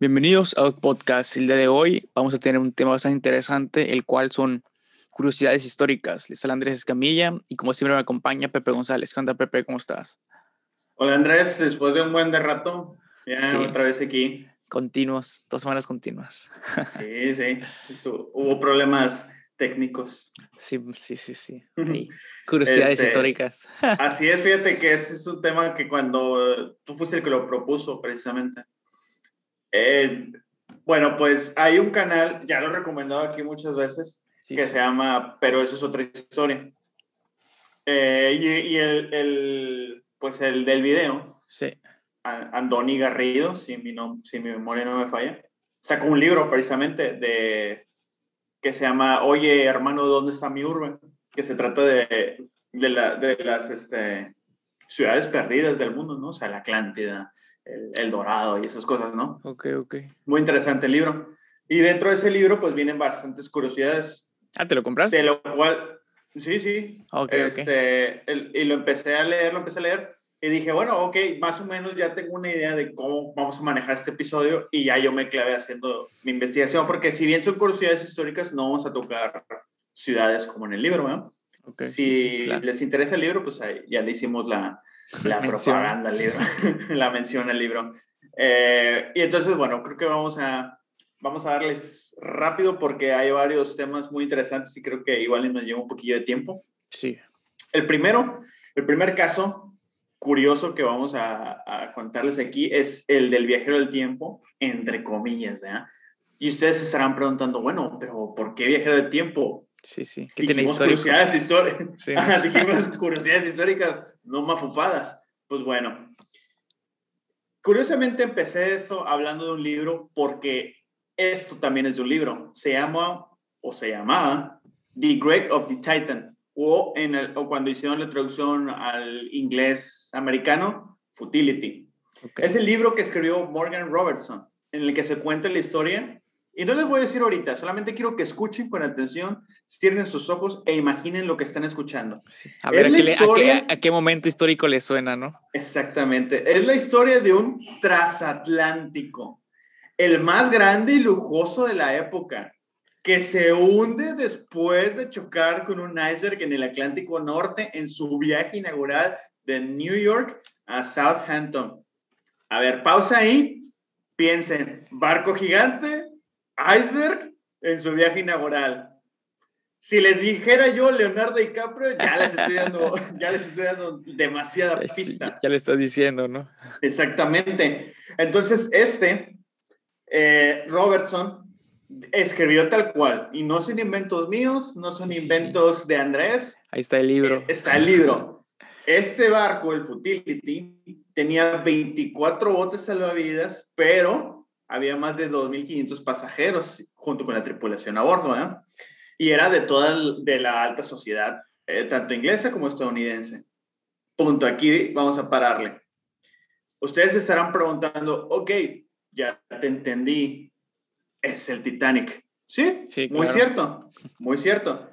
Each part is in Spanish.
Bienvenidos a Doc Podcast. El día de hoy vamos a tener un tema bastante interesante, el cual son curiosidades históricas. Les habla Andrés Escamilla y como siempre me acompaña Pepe González. ¿Qué onda, Pepe? ¿Cómo estás? Hola, Andrés. Después de un buen de rato, ya otra vez aquí. Continuos, dos semanas continuas. Sí, sí. Hubo problemas técnicos. Sí, sí, sí, sí. Curiosidades este, históricas. así es, fíjate que ese es un tema que cuando tú fuiste el que lo propuso precisamente. Eh, bueno, pues hay un canal, ya lo he recomendado aquí muchas veces, que se llama Pero eso es otra historia. Eh, y, el, el, pues el del video, sí. Andoni Garrido, si mi, no, si mi memoria no me falla, sacó un libro precisamente de que se llama Oye, hermano, ¿dónde está mi urbe? Que se trata de, de, la, de las este, ciudades perdidas del mundo, ¿no? O sea, la Atlántida, el, Dorado y esas cosas, ¿no? Ok, ok. Muy interesante el libro. Y dentro de ese libro, pues vienen bastantes curiosidades. Ah, ¿te lo compraste? De lo cual, sí, sí. Ok, este, y lo empecé a leer, lo empecé a leer. Y dije, bueno, ok, más o menos ya tengo una idea de cómo vamos a manejar este episodio y ya yo me clavé haciendo mi investigación, porque si bien son curiosidades históricas, no vamos a tocar ciudades como en el libro, ¿no? Okay, si les interesa el libro, pues ahí ya le hicimos la, la propaganda al libro, la mención al libro. Eh, y entonces, bueno, creo que vamos a, vamos a darles rápido porque hay varios temas muy interesantes y creo que igual nos lleva un poquillo de tiempo. Sí. El primero, el primer caso curioso que vamos a, a contarles aquí es el del viajero del tiempo, entre comillas, ¿verdad? Y ustedes se estarán preguntando, bueno, pero ¿por qué viajero del tiempo? Sí, sí. ¿Qué dijimos curiosidades históricas. Sí. dijimos curiosidades históricas, no mafufadas. Pues bueno. Curiosamente empecé eso hablando de un libro porque esto también es de un libro. Se llama o se llamaba The Great of the Titan o, en el, o cuando hicieron la traducción al inglés americano, Futility. Es el libro que escribió Morgan Robertson, en el que se cuenta la historia y no les voy a decir ahorita, solamente quiero que escuchen con atención, cierren sus ojos e imaginen lo que están escuchando. A ver, a, qué, momento histórico les suena, ¿no? Exactamente. Es la historia de un transatlántico, el más grande y lujoso de la época, que se hunde después de chocar con un iceberg en el Atlántico Norte en su viaje inaugural de New York a Southampton. A ver, pausa ahí. Piensen, barco gigante, Iceberg en su viaje inaugural. Si les dijera yo Leonardo DiCaprio, ya les estoy dando, ya les estoy dando demasiada pista. Ya le estoy diciendo, ¿no? Exactamente. Entonces, este, eh, Robertson, escribió tal cual. Y no son inventos míos, no son inventos de Andrés. Ahí está el libro. Eh, está el libro. Este barco, el Futility, tenía 24 botes salvavidas, pero había más de 2.500 pasajeros junto con la tripulación a bordo, ¿eh? Y era de toda de la alta sociedad, eh, tanto inglesa como estadounidense. Punto, aquí vamos a pararle. Ustedes estarán preguntando, ok, ya te entendí, es el Titanic. Sí, sí muy cierto, muy cierto.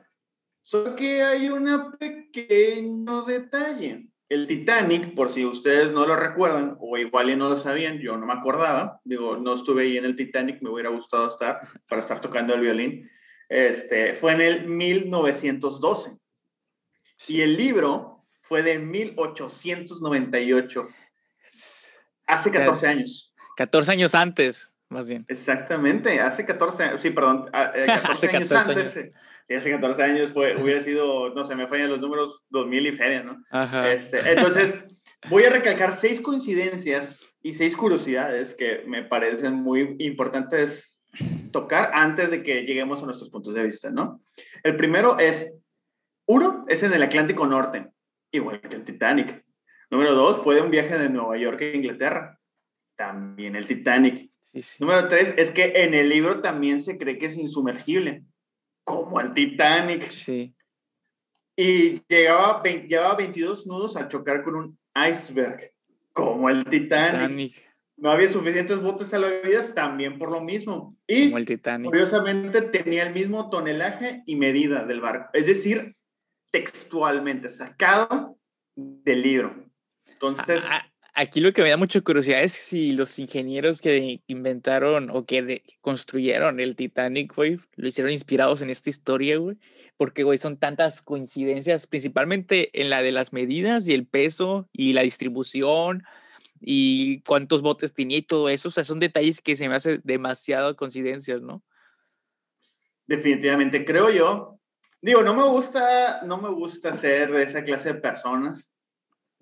Solo que hay un pequeño detalle. El Titanic, por si ustedes no lo recuerdan, o igual y no lo sabían, yo no me acordaba, digo, no estuve ahí en el Titanic, me hubiera gustado estar para estar tocando el violín, este, fue en el 1912. Y el libro fue de 1898, hace 14 años. 14 años antes, más bien. Exactamente, hace 14 años, sí, perdón, 14 eh, años antes. Años si hace 14 años fue, hubiera sido, no sé, me fallan los números 2000 y feria, ¿no? Ajá. Este, entonces, voy a recalcar seis coincidencias y seis curiosidades que me parecen muy importantes tocar antes de que lleguemos a nuestros puntos de vista, ¿no? El primero es, uno, es en el Atlántico Norte, igual que el Titanic. Número dos, fue de un viaje de Nueva York a Inglaterra, también el Titanic. Sí, sí. Número tres, es que en el libro también se cree que es insumergible como el Titanic. Sí. Y llegaba, llevaba 22 nudos al chocar con un iceberg, como el Titanic. No había suficientes botes salvavidas, también por lo mismo. Y como el Titanic. curiosamente tenía el mismo tonelaje y medida del barco. Es decir, textualmente, sacado del libro. Entonces... Aquí lo que me da mucha curiosidad es si los ingenieros que inventaron o que construyeron el Titanic, güey, lo hicieron inspirados en esta historia, güey. Porque, güey, son tantas coincidencias, principalmente en la de las medidas y el peso y la distribución y cuántos botes tenía y todo eso. O sea, son detalles que se me hacen demasiado coincidencias, ¿no? Definitivamente, creo yo. Digo, no me gusta, no me gusta ser de esa clase de personas.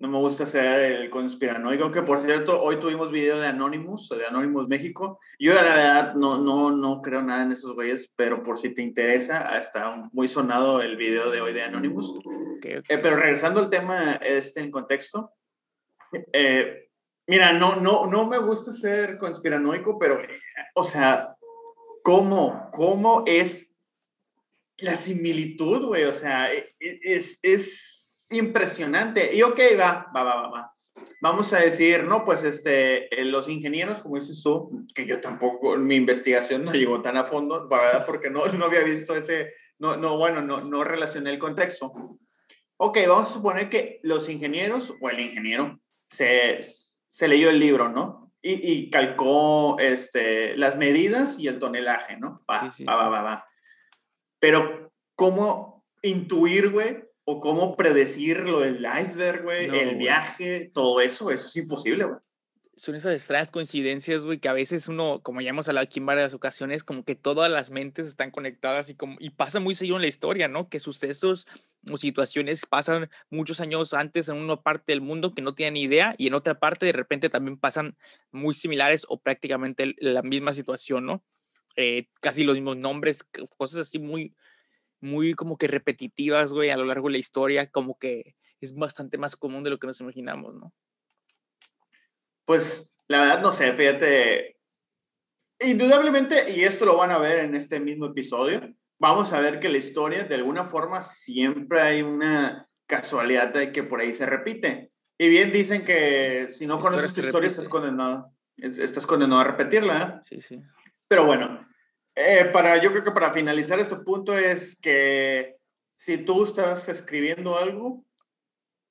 No me gusta ser el conspiranoico, que por cierto, hoy tuvimos video de Anonymous, de Anonymous México. Yo la verdad no, no, no creo nada en esos güeyes, pero por si te interesa, está muy sonado el video de hoy de Anonymous. Eh, pero regresando al tema este en contexto, eh, mira, no, no, no me gusta ser conspiranoico, pero, o sea, ¿cómo, cómo es la similitud, güey? O sea, e, e, es, es impresionante. Y ok, va, va, va, va, Vamos a decir, no, pues este, eh, los ingenieros, como dices tú, que yo tampoco, mi investigación no llegó tan a fondo, ¿verdad? Porque no, no había visto ese, no, no, bueno, no, no relacioné el contexto. Ok, vamos a suponer que los ingenieros o el ingeniero se, se leyó el libro, ¿no? Y, y, calcó este, las medidas y el tonelaje, ¿no? Va, va, va, va, va. Pero, ¿cómo intuir, güey, o cómo predecir lo del iceberg, güey, el viaje, todo eso, eso es imposible, güey. Son esas extrañas coincidencias, güey, que a veces uno, como ya hemos hablado aquí en varias ocasiones, como que todas las mentes están conectadas y, como, y pasa muy seguido en la historia, ¿no? Que sucesos o situaciones pasan muchos años antes en una parte del mundo que no tienen idea y en otra parte de repente también pasan muy similares o prácticamente la misma situación, ¿no? Eh, casi los mismos nombres, cosas así muy, muy como que repetitivas, güey, a lo largo de la historia, como que es bastante más común de lo que nos imaginamos, ¿no? Pues la verdad no sé, fíjate, indudablemente, y esto lo van a ver en este mismo episodio, vamos a ver que la historia de alguna forma siempre hay una casualidad de que por ahí se repite. Y bien dicen que si no conoces tu historia estás condenado, estás condenado a repetirla. ¿eh? Sí, sí. Pero bueno, eh, para, yo creo que para finalizar este punto es que si tú estás escribiendo algo,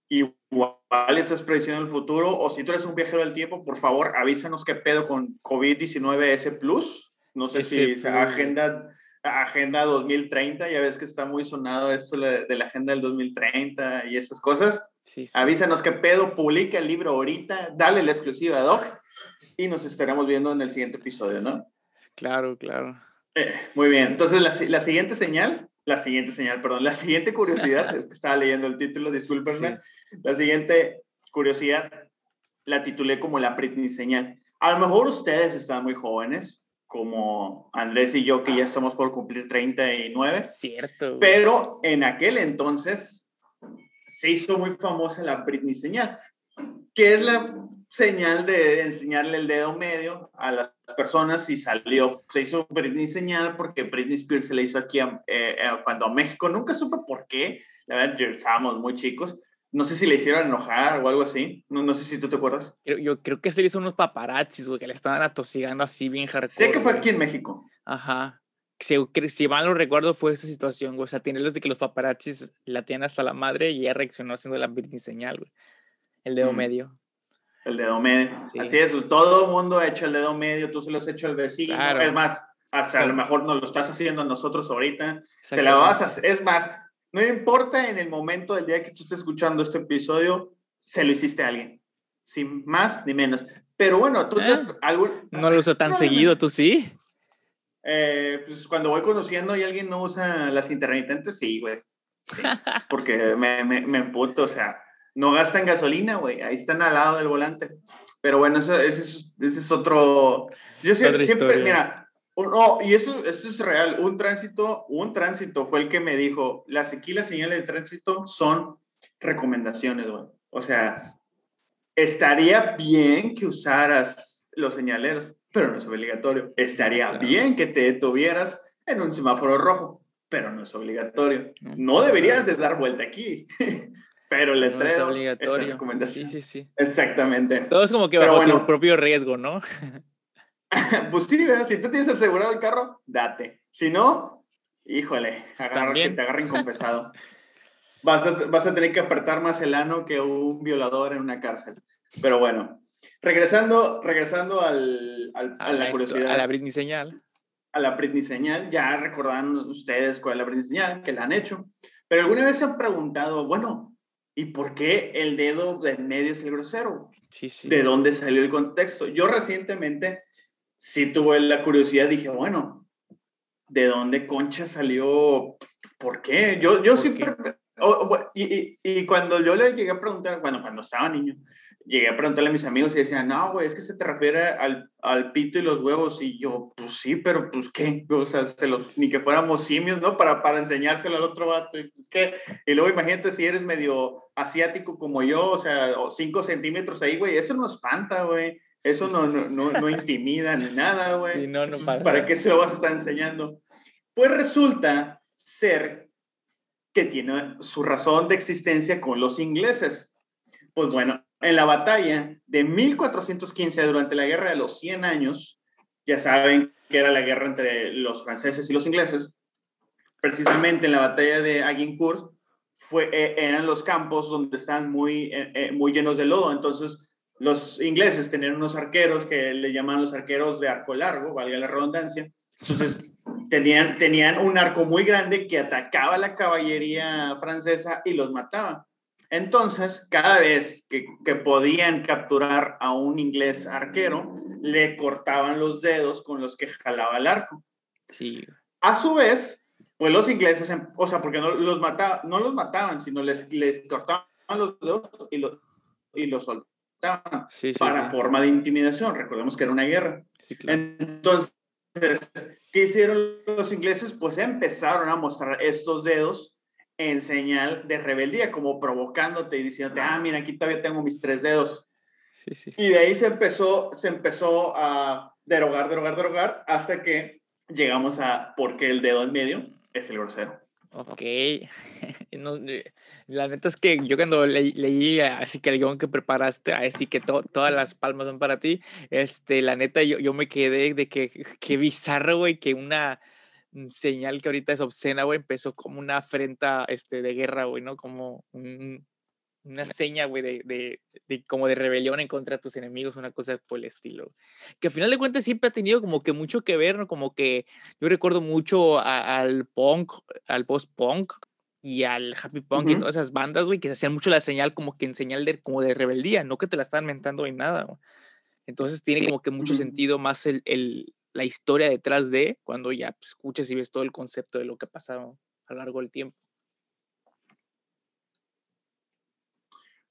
igual estás prediciendo el futuro, o si tú eres un viajero del tiempo, por favor avísanos qué pedo con COVID-19 S Plus. No sé si agenda, agenda 2030, ya ves que está muy sonado esto de la agenda del 2030 y esas cosas. Avísanos qué pedo, publica el libro ahorita, dale la exclusiva a Doc y nos estaremos viendo en el siguiente episodio, ¿no? Claro, claro. Eh, muy bien, entonces la, la, siguiente señal, la siguiente señal, perdón, la siguiente curiosidad, es que estaba leyendo el título, discúlpenme, la siguiente curiosidad la titulé como la Britney señal. A lo mejor ustedes están muy jóvenes, como Andrés y yo, que ya estamos por cumplir 39. Cierto. Pero en aquel entonces se hizo muy famosa la Britney señal, que es la señal de enseñarle el dedo medio a las personas y salió, se hizo Britney señal porque Britney Spears se le hizo aquí eh, eh, cuando a México, nunca supe por qué, la verdad, estábamos muy chicos, no sé si le hicieron enojar o algo así, no, no sé si tú te acuerdas. Yo, creo que se le hizo unos paparazzis, güey, que le estaban atosigando así bien hardcore. Sé que fue aquí en México. Ajá. Si, si mal no recuerdo fue esa situación, güey, o sea, tiene de que los paparazzis la tienen hasta la madre y ella reaccionó haciendo la Britney señal, güey, el dedo medio. El dedo medio. Así es, todo el mundo ha hecho el dedo medio, tú se lo has hecho al vecino. Es más, hasta a lo mejor no lo estás haciendo a nosotros ahorita. Se la vas a Es más, no importa en el momento del día que tú estés escuchando este episodio, se lo hiciste a alguien. Sin más ni menos. Pero bueno, tú ¿Eh? algún... No lo uso tan seguido, ¿tú sí? Eh, pues cuando voy conociendo y alguien no usa las intermitentes, sí, güey. porque me, me, me emputo, o sea, no gastan gasolina, güey, ahí están al lado del volante. Pero bueno, eso, ese, es, ese es otro... Yo siempre, mira, no, y eso esto es real, un tránsito, un tránsito fue el que me dijo, las aquí las señales de tránsito son recomendaciones, güey. O sea, estaría bien que usaras los señaleros, pero no es obligatorio. Estaría bien que te detuvieras en un semáforo rojo, pero no es obligatorio. No deberías de dar vuelta aquí. pero el letrero es obligatorio. sí, sí, sí. Exactamente. Todo es como que bajo tu propio riesgo, ¿no? pues sí, si tú tienes asegurado el carro, date. Si no, híjole, pues agarra, que te agarren confesado. vas, a, vas a tener que apretar más el ano que un violador en una cárcel. Pero bueno, Regresando, regresando al, al- a, la curiosidad. A la Britney señal. a la Britney señal, ya recordarán ustedes cuál es la Britney señal, que la han hecho, pero alguna vez se han preguntado, bueno, ¿y por qué el dedo de en medio es el grosero? Sí, sí. ¿De dónde salió el contexto? Yo recientemente sí tuve la curiosidad, dije, bueno, ¿de dónde concha salió? ¿Por qué? Yo, yo ¿Por siempre, y, y- y cuando yo le llegué a preguntar, bueno, cuando estaba niño, llegué a preguntarle a mis amigos y decían, no, güey, es que se te refiere al, al pito y los huevos. Y yo, pues sí, pero pues qué, o sea, se los, ni que fuéramos simios, ¿no? Para, para enseñárselo al otro vato. Y, pues, ¿qué? y luego imagínate si eres medio asiático como yo, o sea, o cinco centímetros ahí, güey, eso no espanta, güey. Eso Sí, no, sí. no, no, no intimida ni nada, güey. Sí, no, no, Entonces, para ¿Para nada. qué se lo vas a estar enseñando? Pues resulta ser que tiene su razón de existencia con los ingleses. Pues bueno, en la batalla de 1415, durante la Guerra de los 100 años, ya saben que era la guerra entre los franceses y los ingleses, precisamente en la batalla de Agincourt, fue, eh, eran los campos donde estaban muy, eh, eh, muy llenos de lodo. Entonces, los ingleses tenían unos arqueros que le llaman los arqueros de arco largo, valga la redundancia. Entonces, tenían, tenían un arco muy grande que atacaba la caballería francesa y los mataba. Entonces, cada vez que, que podían capturar a un inglés arquero, le cortaban los dedos con los que jalaba el arco. Sí. A su vez, pues los ingleses, em- o sea, porque no los, mataba, no los mataban, sino les, les cortaban los dedos y los, y los soltaban Sí, sí, para sí. forma de intimidación. Recordemos que era una guerra. Sí, claro. Entonces, ¿qué hicieron los ingleses? Pues empezaron a mostrar estos dedos en señal de rebeldía, como provocándote y diciéndote, ah, mira, aquí todavía tengo mis tres dedos. Sí, sí. Y de ahí se empezó, se empezó a derogar, derogar, derogar, hasta que llegamos a por qué el dedo en medio es el grosero. Ok. No, eh, la neta es que yo cuando leí, leí así que el guion que preparaste, así que to- todas las palmas son para ti, este, la neta yo, yo me quedé de que qué bizarro, güey, que una señal que ahorita es obscena, güey, empezó como una afrenta este, de guerra, güey, ¿no? Como un- una seña, güey, de, de, de como de rebelión en contra de tus enemigos, una cosa por el estilo. Que al final de cuentas siempre ha tenido como que mucho que ver, ¿no? Como que yo recuerdo mucho a- al punk, al post-punk y al happy punk y Ujú. todas esas bandas, güey, que se hacían mucho la señal como que en señal de, como de rebeldía, no que te la están mentando ni nada, güey. Entonces tiene como que mucho sentido más el, el- la historia detrás de cuando ya pues, escuchas y ves todo el concepto de lo que ha pasado a lo largo del tiempo.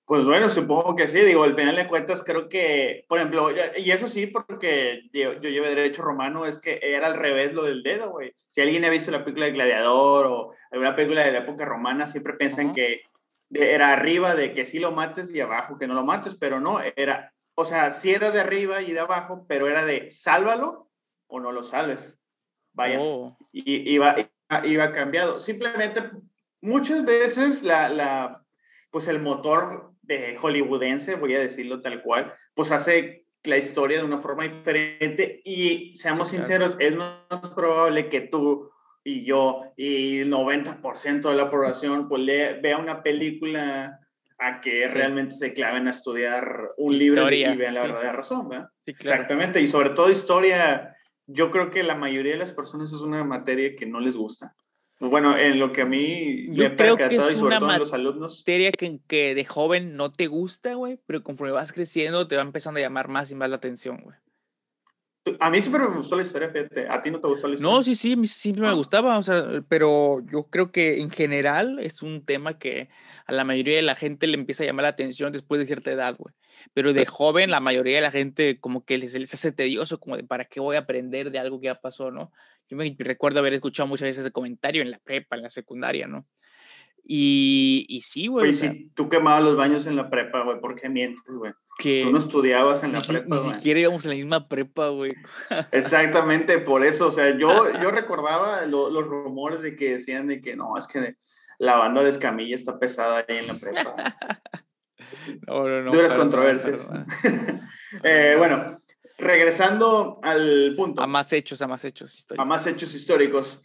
Pues bueno, supongo que sí, digo, al final de cuentas creo que, por ejemplo, y eso sí, porque yo, yo llevo derecho romano, es que era al revés lo del dedo, güey. Si alguien ha visto la película de Gladiador o alguna película de la época romana, siempre piensan Ajá. que de- era arriba de que sí lo mates y abajo que no lo mates, pero no, era, o sea, sí era de arriba y de abajo, pero era de sálvalo o no lo salves. Vaya Oh, y iba, iba, iba cambiado. Simplemente, muchas veces la, la, pues el motor de hollywoodense, voy a decirlo tal cual, pues hace la historia de una forma diferente y seamos Sí, claro. sinceros, es más probable que tú y yo y el 90% de la población pues le, vea una película a que Sí. realmente se claven a estudiar un libro y, Historia, y vean la sí. verdadera razón, claro. Exactamente, y sobre todo historia, yo creo que la mayoría de las personas es una materia que no les gusta. Bueno, en lo que a mí Yo me creo que es y sobre una todo en los alumnos, materia que, que de joven no te gusta, güey, pero conforme vas creciendo te va empezando a llamar más y más la atención, güey. A mí siempre me gustó la historia, fíjate, a ti no te gustó la historia. No, sí, sí, siempre me Ah. gustaba, o sea, pero yo creo que en general es un tema que a la mayoría de la gente le empieza a llamar la atención después de cierta edad, güey. Pero de joven la mayoría de la gente como que les, les hace tedioso, como de para qué voy a aprender de algo que ya pasó, ¿no? Yo me recuerdo haber escuchado muchas veces ese comentario en la prepa, en la secundaria, ¿no? Y, y sí, güey, Güey, o sea, si tú quemabas los baños en la prepa, güey, ¿por qué mientes, güey? que Tú no estudiabas en la prepa, ni güey. siquiera íbamos a la misma prepa, güey. Exactamente, por eso, o sea, yo, yo recordaba lo- los rumores de que decían de que no, es que la banda de Escamilla está pesada ahí en la prepa. No, no, no. Duras controversias. Eh, bueno, regresando al punto. A más hechos, a más hechos a históricos. más hechos históricos.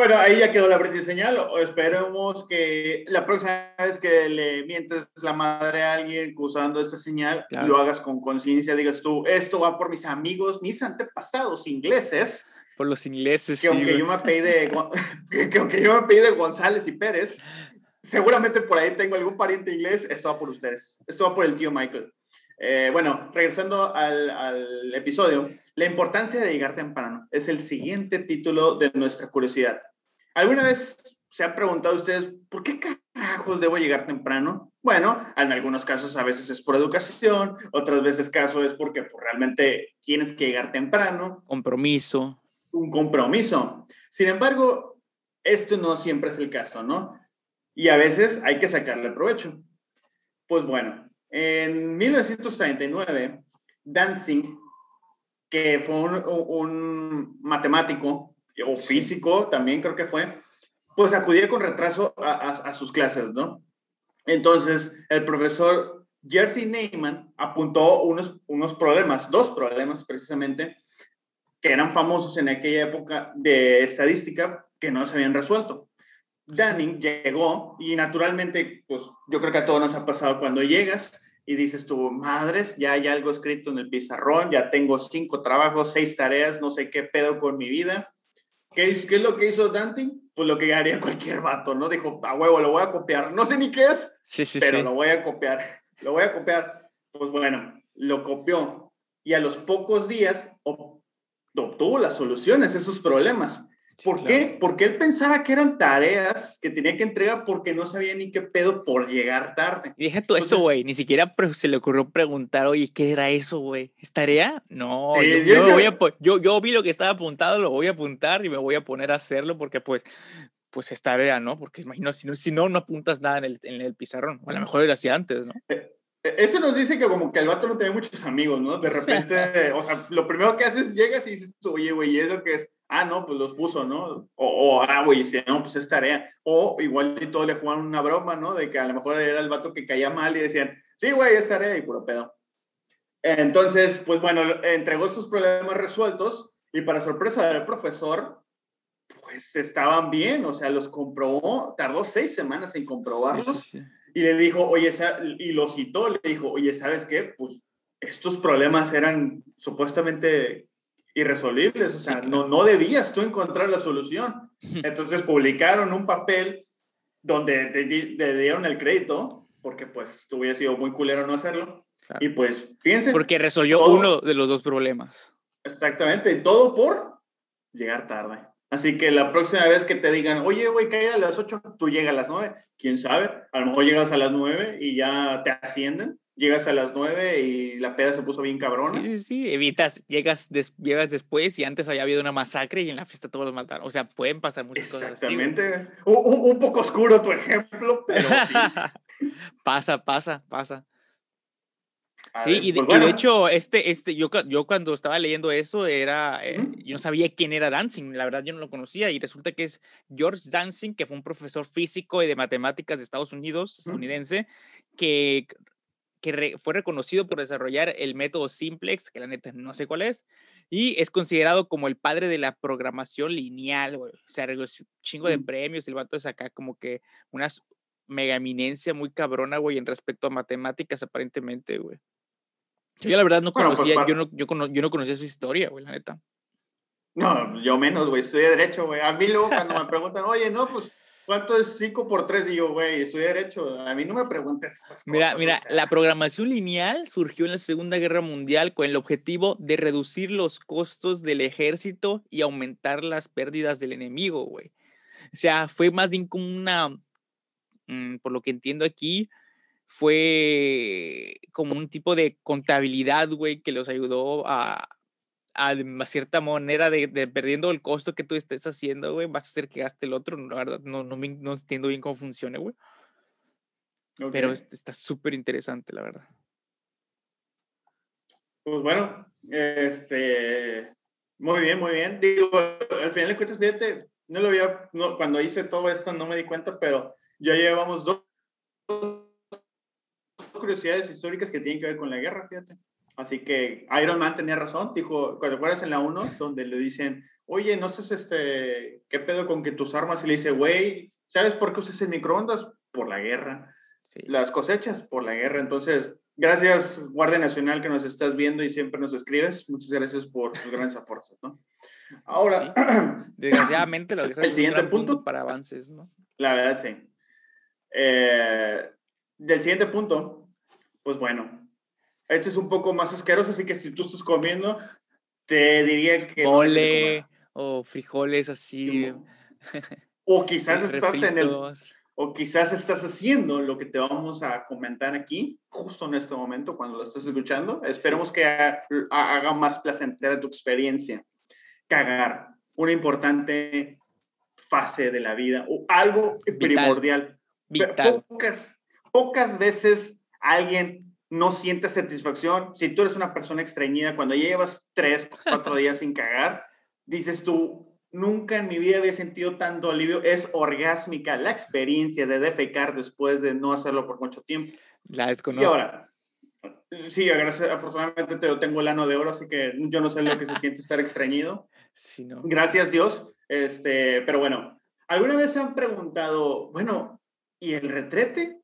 Bueno, ahí ya quedó la brindis señal. Esperemos que la próxima vez que le mientes la madre a alguien usando esta señal, lo hagas con conciencia. Digas tú, esto va por mis amigos, mis antepasados ingleses. Por los ingleses. Que, aunque, yo me de, que, aunque yo me de González y Pérez, seguramente por ahí tengo algún pariente inglés. Esto va por ustedes. Esto va por el tío Michael. Eh, bueno, regresando al, al episodio, la importancia de llegar temprano es el siguiente título de nuestra curiosidad. ¿Alguna vez se han preguntado ustedes por qué carajos debo llegar temprano? Bueno, en algunos casos a veces es por educación, otras veces caso es porque pues, realmente tienes que llegar temprano. Compromiso. Un compromiso. Sin embargo, esto no siempre es el caso, ¿no? Y a veces hay que sacarle provecho. Pues bueno, en 1939, Danzig, que fue un, un matemático o físico también creo que fue, pues acudía con retraso a, sus clases, ¿no? Entonces, el profesor Jersey Neyman apuntó unos, unos problemas, dos problemas precisamente, que eran famosos en aquella época de estadística que no se habían resuelto. Danning llegó y naturalmente, pues yo creo que a todos nos ha pasado cuando llegas y dices tú, madres, ya hay algo escrito en el pizarrón, ya tengo cinco trabajos, seis tareas, no sé qué pedo con mi vida. ¿Qué es, ¿Qué es lo que hizo Dante? Pues lo que haría cualquier vato, ¿no? Dijo, a huevo, lo voy a copiar. No sé ni qué es, sí, sí, pero lo voy a copiar. Lo voy a copiar. Pues bueno, lo copió. Y a los pocos días obtuvo las soluciones a esos problemas. ¿Por qué? Porque él pensaba que eran tareas que tenía que entregar porque no sabía ni qué pedo por llegar tarde. Y deja todo eso, güey. Ni siquiera se le ocurrió preguntar, oye, ¿qué era eso, güey? ¿Es tarea? No, yo, yo, vi lo que estaba apuntado, lo voy a apuntar y me voy a poner a hacerlo porque, pues, pues es tarea, ¿no? Porque imagino, si no, si no, no apuntas nada en el, en el pizarrón. O a lo mejor lo hacía antes, ¿no? Eh, eh, eso nos dice que como que el vato no tiene muchos amigos, ¿no? De repente, o sea, lo primero que haces, llegas y dices, oye, güey, ¿y eso que es? Ah, no, pues los puso, ¿no? O, ah, güey, si no, pues es tarea. O igual y todo le jugaban una broma, ¿no? De que a lo mejor era el vato que caía mal y decían, sí, güey, es tarea y puro pedo. Entonces, pues bueno, entregó sus problemas resueltos y para sorpresa del profesor, pues estaban bien, o sea, los comprobó, tardó seis semanas en comprobarlos y le dijo, oye, y lo citó, le dijo, oye, ¿sabes qué? Pues estos problemas eran supuestamente irresolubles, o sea, no, no debías tú encontrar la solución. Entonces publicaron un papel donde te, dieron el crédito, porque pues hubiera sido muy culero no hacerlo, y pues fíjense. Porque resolvió uno de los dos problemas. Exactamente, todo por llegar tarde. Así que la próxima vez que te digan, oye, güey, cae a las 8, tú llegas a las 9. ¿Quién sabe? A lo mejor llegas a las 9 y ya te ascienden llegas a las 9 y la peda se puso bien cabrona. Sí, sí, sí, evitas, llegas, llegas después y antes había habido una masacre y en la fiesta todos los mataron. O sea, pueden pasar muchas cosas. Exactamente. Un, poco oscuro tu ejemplo, pero sí. pasa, pasa, pasa. sí, y, de, pues hecho, este, este, yo, yo cuando estaba leyendo eso, era, eh, yo no sabía quién era Dancing, la verdad yo no lo conocía, y resulta que es George Dancing, que fue un profesor físico y de matemáticas de Estados Unidos, estadounidense, que que fue reconocido por desarrollar el método simplex, que la neta no sé cuál es, y es considerado como el padre de la programación lineal, güey. O sea, un chingo de mm. premios, el vato es acá como que una mega eminencia muy cabrona, güey, en respecto a matemáticas, aparentemente, güey. Yo la verdad no pues, conocía, yo, no, yo, yo no conocía su historia, güey, la neta. No, yo menos, güey, estoy de derecho, güey. A mí luego cuando me preguntan, oye, no, pues ¿Cuánto es 5 por 3? Y yo, güey, estoy derecho. A mí no me preguntes esas cosas. Mira, mira, la programación lineal surgió en la Segunda Guerra Mundial con el objetivo de reducir los costos del ejército y aumentar las pérdidas del enemigo, güey. O sea, fue más bien como una, mm, por lo que entiendo aquí, fue como un tipo de contabilidad, güey, que los ayudó a, a, cierta manera de, perdiendo el costo que tú estés haciendo, güey, vas a hacer que gaste el otro. La verdad, no, no, no entiendo bien cómo funciona, güey. Pero está súper interesante, la verdad. Pues bueno, este, muy bien, muy bien. Digo, al final de cuentas, fíjate, no lo había, no, cuando hice todo esto no me di cuenta, pero ya llevamos dos curiosidades históricas que tienen que ver con la guerra, fíjate. Así que Iron Man tenía razón, dijo, cuando fueras en la 1, donde le dicen, oye, no sé, este, ¿qué pedo con que tus armas? Y le dice, güey, ¿sabes por qué usas el microondas? Por la guerra. Las cosechas, por la guerra. Entonces, gracias, Guardia Nacional, que nos estás viendo y siempre nos escribes. Muchas gracias por tus grandes aportes, ¿no? Ahora, desgraciadamente, lo el siguiente punto, para avances, ¿no? La verdad, sí. Eh, del siguiente punto, pues bueno, este es un poco más asqueroso, así que si tú estás comiendo, te diría que... Mole o frijoles así. O quizás estás en el... O quizás estás haciendo lo que te vamos a comentar aquí, justo en este momento, cuando lo estás escuchando. Esperemos que haga más placentera tu experiencia. Cagar, una importante fase de la vida, o algo primordial. Vital. Pocas, pocas veces alguien no siente satisfacción. Si tú eres una persona extrañida, cuando llevas tres, cuatro días sin cagar, dices tú, nunca en mi vida había sentido tanto alivio. Es orgásmica la experiencia de defecar después de no hacerlo por mucho tiempo. La desconozco. Y ahora, sí, gracias, afortunadamente te, tengo el ano de oro, así que yo no sé lo que se siente estar extrañido. Sí, no. Gracias Dios. Este, pero bueno, ¿alguna vez se han preguntado, bueno, ¿y el retrete?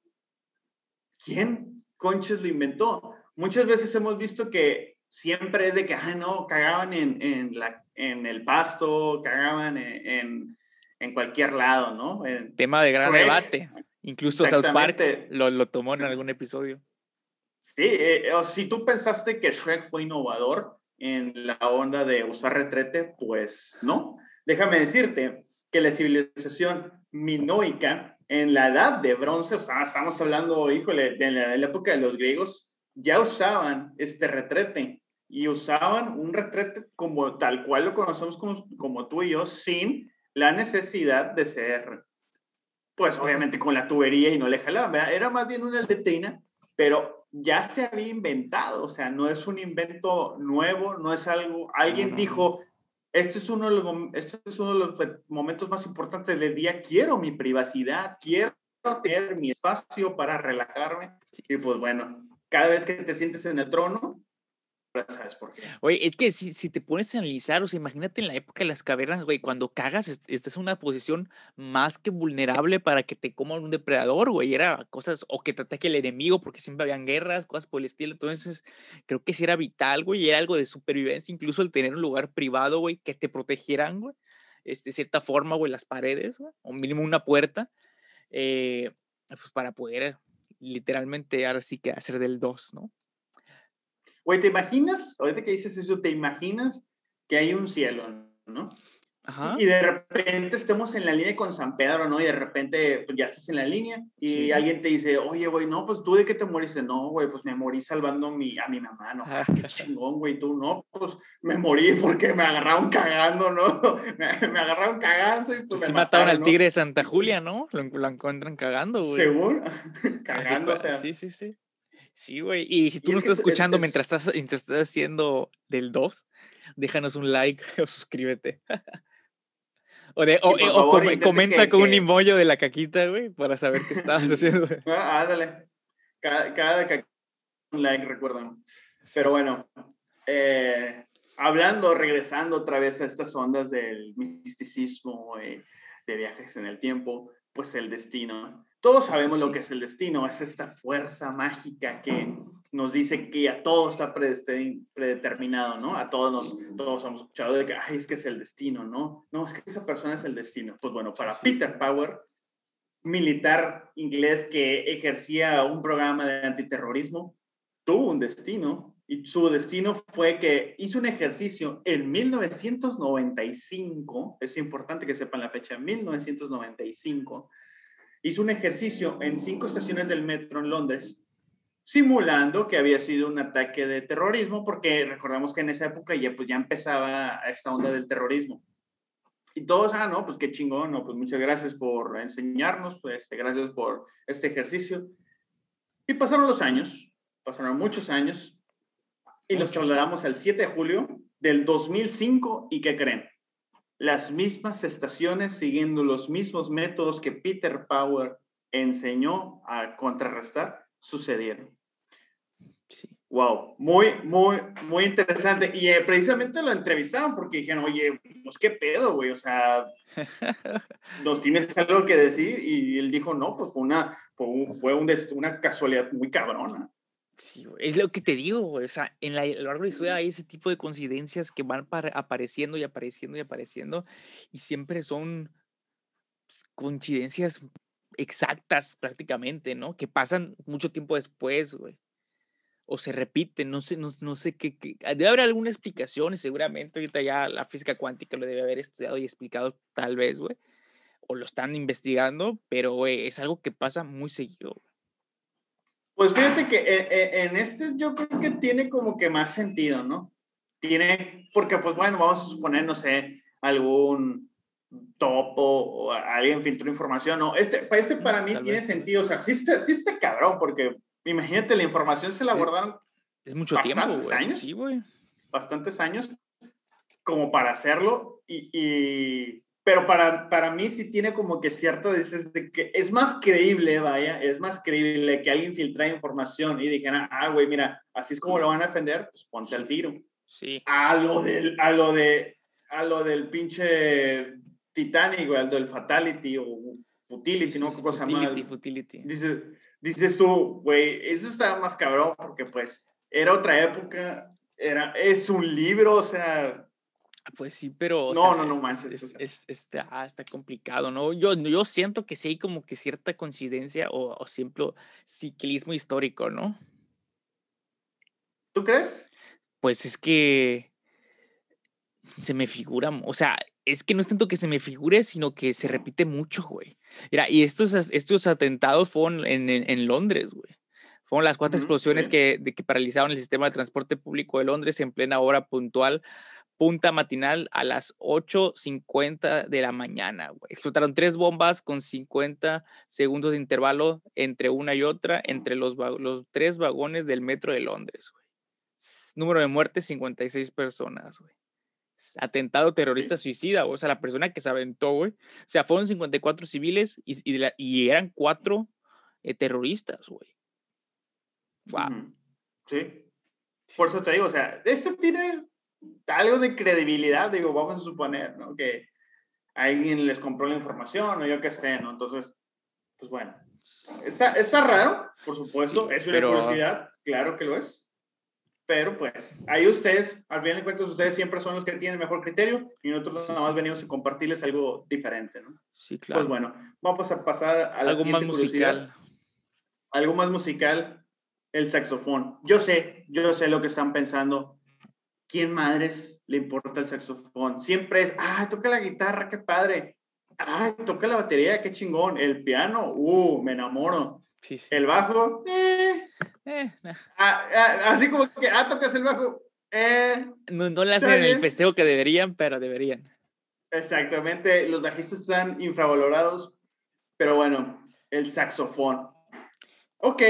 ¿Quién conches lo inventó? Muchas veces hemos visto que siempre es de que, ah, no, cagaban en, en, la, en el pasto, cagaban en, en, cualquier lado, ¿no? Tema de gran debate. Incluso South Park lo, lo, tomó en algún episodio. Sí, eh, si tú pensaste que Shrek fue innovador en la onda de usar retrete, pues no. Déjame decirte que la civilización minoica en la edad de bronce, o sea, estamos hablando, híjole, de la, de la época de los griegos, ya usaban este retrete y usaban un retrete como tal cual lo conocemos como, como tú y yo, sin la necesidad de ser, pues obviamente con la tubería y no le jalaban, era más bien una letrina, pero ya se había inventado, o sea, no es un invento nuevo, no es algo, alguien dijo, este es, uno de los, este es uno de los momentos más importantes del día, quiero mi privacidad, quiero tener mi espacio para relajarme, y pues bueno, cada vez que te sientes en el trono, sabes. Oye, es que si, te pones a analizar, o sea, imagínate en la época de las cavernas, güey, cuando cagas, estás en una posición más que vulnerable para que te coma un depredador, güey. Era cosas, o que te ataque el enemigo, porque siempre habían guerras, cosas por el estilo. Entonces, creo que sí era vital, güey, era algo de supervivencia, incluso el tener un lugar privado, güey, que te protegieran, güey, este, de cierta forma, güey, las paredes, güey, o mínimo una puerta, eh, pues para poder literalmente ahora sí que hacer del 2, ¿no? Güey, ¿te imaginas? Ahorita que dices eso, ¿te imaginas que hay un cielo, ¿no? Y de repente estemos en la línea con San Pedro, ¿no? Y de repente pues, ya estás en la línea y alguien te dice, oye, güey, no, pues tú de qué te moriste. No, güey, pues me morí salvando mi, a mi mamá, ¿no? Ah, qué chingón, güey, tú, no, pues me morí porque me agarraron cagando, ¿no? Me, agarraron cagando y pues, pues me sí mataron, al tigre de Santa Julia, ¿no? Lo, encuentran cagando, güey. Seguro, cagando, o sea. Sí, sí, sí. Sí, güey. Y si tú no estás escuchando mientras, estás, mientras estás haciendo del 2, déjanos un like o suscríbete. O, de, o, eh, comenta con un imollo de la caquita, güey, para saber qué estabas haciendo. ah, ándale. Cada, cada caquita un like, recuerdan. Pero bueno, eh, hablando, regresando otra vez a estas ondas del misticismo, eh, de viajes en el tiempo, pues el destino. Todos sabemos lo que es el destino, es esta fuerza mágica que nos dice que a todo está predeterminado, ¿no? A todos nos, todos hemos escuchado de que, ay, es que es el destino, ¿no? No, es que esa persona es el destino. Pues bueno, para Peter Power, militar inglés que ejercía un programa de antiterrorismo, tuvo un destino y su destino fue que hizo un ejercicio en 1995, es importante que sepan la fecha, 1995, hizo un ejercicio en cinco estaciones del metro en Londres, simulando que había sido un ataque de terrorismo, porque recordamos que en esa época ya, pues, ya empezaba esta onda del terrorismo. Y todos, ah, no, pues qué chingón, no, pues muchas gracias por enseñarnos, pues gracias por este ejercicio. Y pasaron los años, pasaron muchos años, y nos trasladamos al 7 de julio del 2005, ¿y qué creen? las mismas estaciones siguiendo los mismos métodos que Peter Power enseñó a contrarrestar sucedieron. Sí. Wow, muy, muy, muy interesante. Y eh, precisamente lo entrevistaron porque dijeron, oye, pues qué pedo, güey, o sea, ¿nos tienes algo que decir? Y él dijo, no, pues fue una, fue, fue un, una casualidad muy cabrona. Sí, es lo que te digo, güey. O sea, en la, a lo largo de la historia hay ese tipo de coincidencias que van apareciendo y apareciendo y apareciendo y siempre son pues, coincidencias exactas prácticamente, ¿no? Que pasan mucho tiempo después, güey. O se repiten, no sé, no, no sé qué, qué, ah, Debe haber alguna explicación y seguramente ahorita ya la física cuántica lo debe haber estudiado y explicado tal vez, güey. O lo están investigando, pero, güey, es algo que pasa muy seguido. Pues fíjate que eh, eh, en este yo creo que tiene como que más sentido, ¿no? Tiene, porque pues bueno, vamos a suponer, no sé, algún topo o alguien filtró información, no, este, este para mí tiene sentido, o sea, sí está, sí está cabrón, porque imagínate, la información se la guardaron es mucho tiempo, años, sí, güey. bastantes años, como para hacerlo, y, pero para, para mí sí tiene como que cierto, dices, de que es más creíble, vaya, es más creíble que alguien filtra información y dijera, ah, güey, mira, así es como lo van a defender, pues ponte al tiro. Sí. A lo del, a lo de, a lo del pinche Titanic, güey, al del Fatality o Futility, ¿no? Sí, cosa futility, Futility. Dices, dices tú, güey, eso está más cabrón porque pues era otra época, era, es un libro, o sea, pues sí, pero. no, no, no manches. Es, está, está, complicado, ¿no? Yo, yo siento que sí hay como que cierta coincidencia o, o siempre ciclismo histórico, ¿no? ¿Tú crees? Pues es que se me figura, o sea, es que no es tanto que se me figure, sino que se repite mucho, güey. Mira, y estos, estos atentados fueron en, en, Londres, güey. Fueron las cuatro explosiones que, de, que paralizaron el sistema de transporte público de Londres en plena hora puntual punta matinal a las 8.50 de la mañana. Explotaron tres bombas con 50 segundos de intervalo entre una y otra, entre los, los tres vagones del metro de Londres. Número de muertes, 56 personas. Atentado terrorista suicida, o sea, la persona que se aventó, güey. O sea, fueron 54 civiles y, y, eran cuatro eh, terroristas, güey. Wow. Sí. Por eso te digo, o sea, esto tiene algo de credibilidad, digo, vamos a suponer, ¿no? Que alguien les compró la información o yo qué sé, ¿no? Entonces, pues bueno, está, está raro, por supuesto, es una curiosidad, claro que lo es. Pero pues ahí ustedes, al final de cuentas, ustedes siempre son los que tienen mejor criterio y nosotros nada más venimos a compartirles algo diferente, ¿no? Sí, claro. Pues bueno, vamos a pasar a algo más musical. Algo más musical, el saxofón. Yo sé, yo sé lo que están pensando ¿quién madres le importa el saxofón? Siempre es, ah, toca la guitarra, qué padre. Ah, toca la batería, qué chingón. El piano, uh, me enamoro. Sí, sí. El bajo, eh. eh ah, ah, así como que, ah, tocas el bajo, eh. No, no le hacen el festejo que deberían, pero deberían. Exactamente, los bajistas están infravalorados, pero bueno, el saxofón. Ok,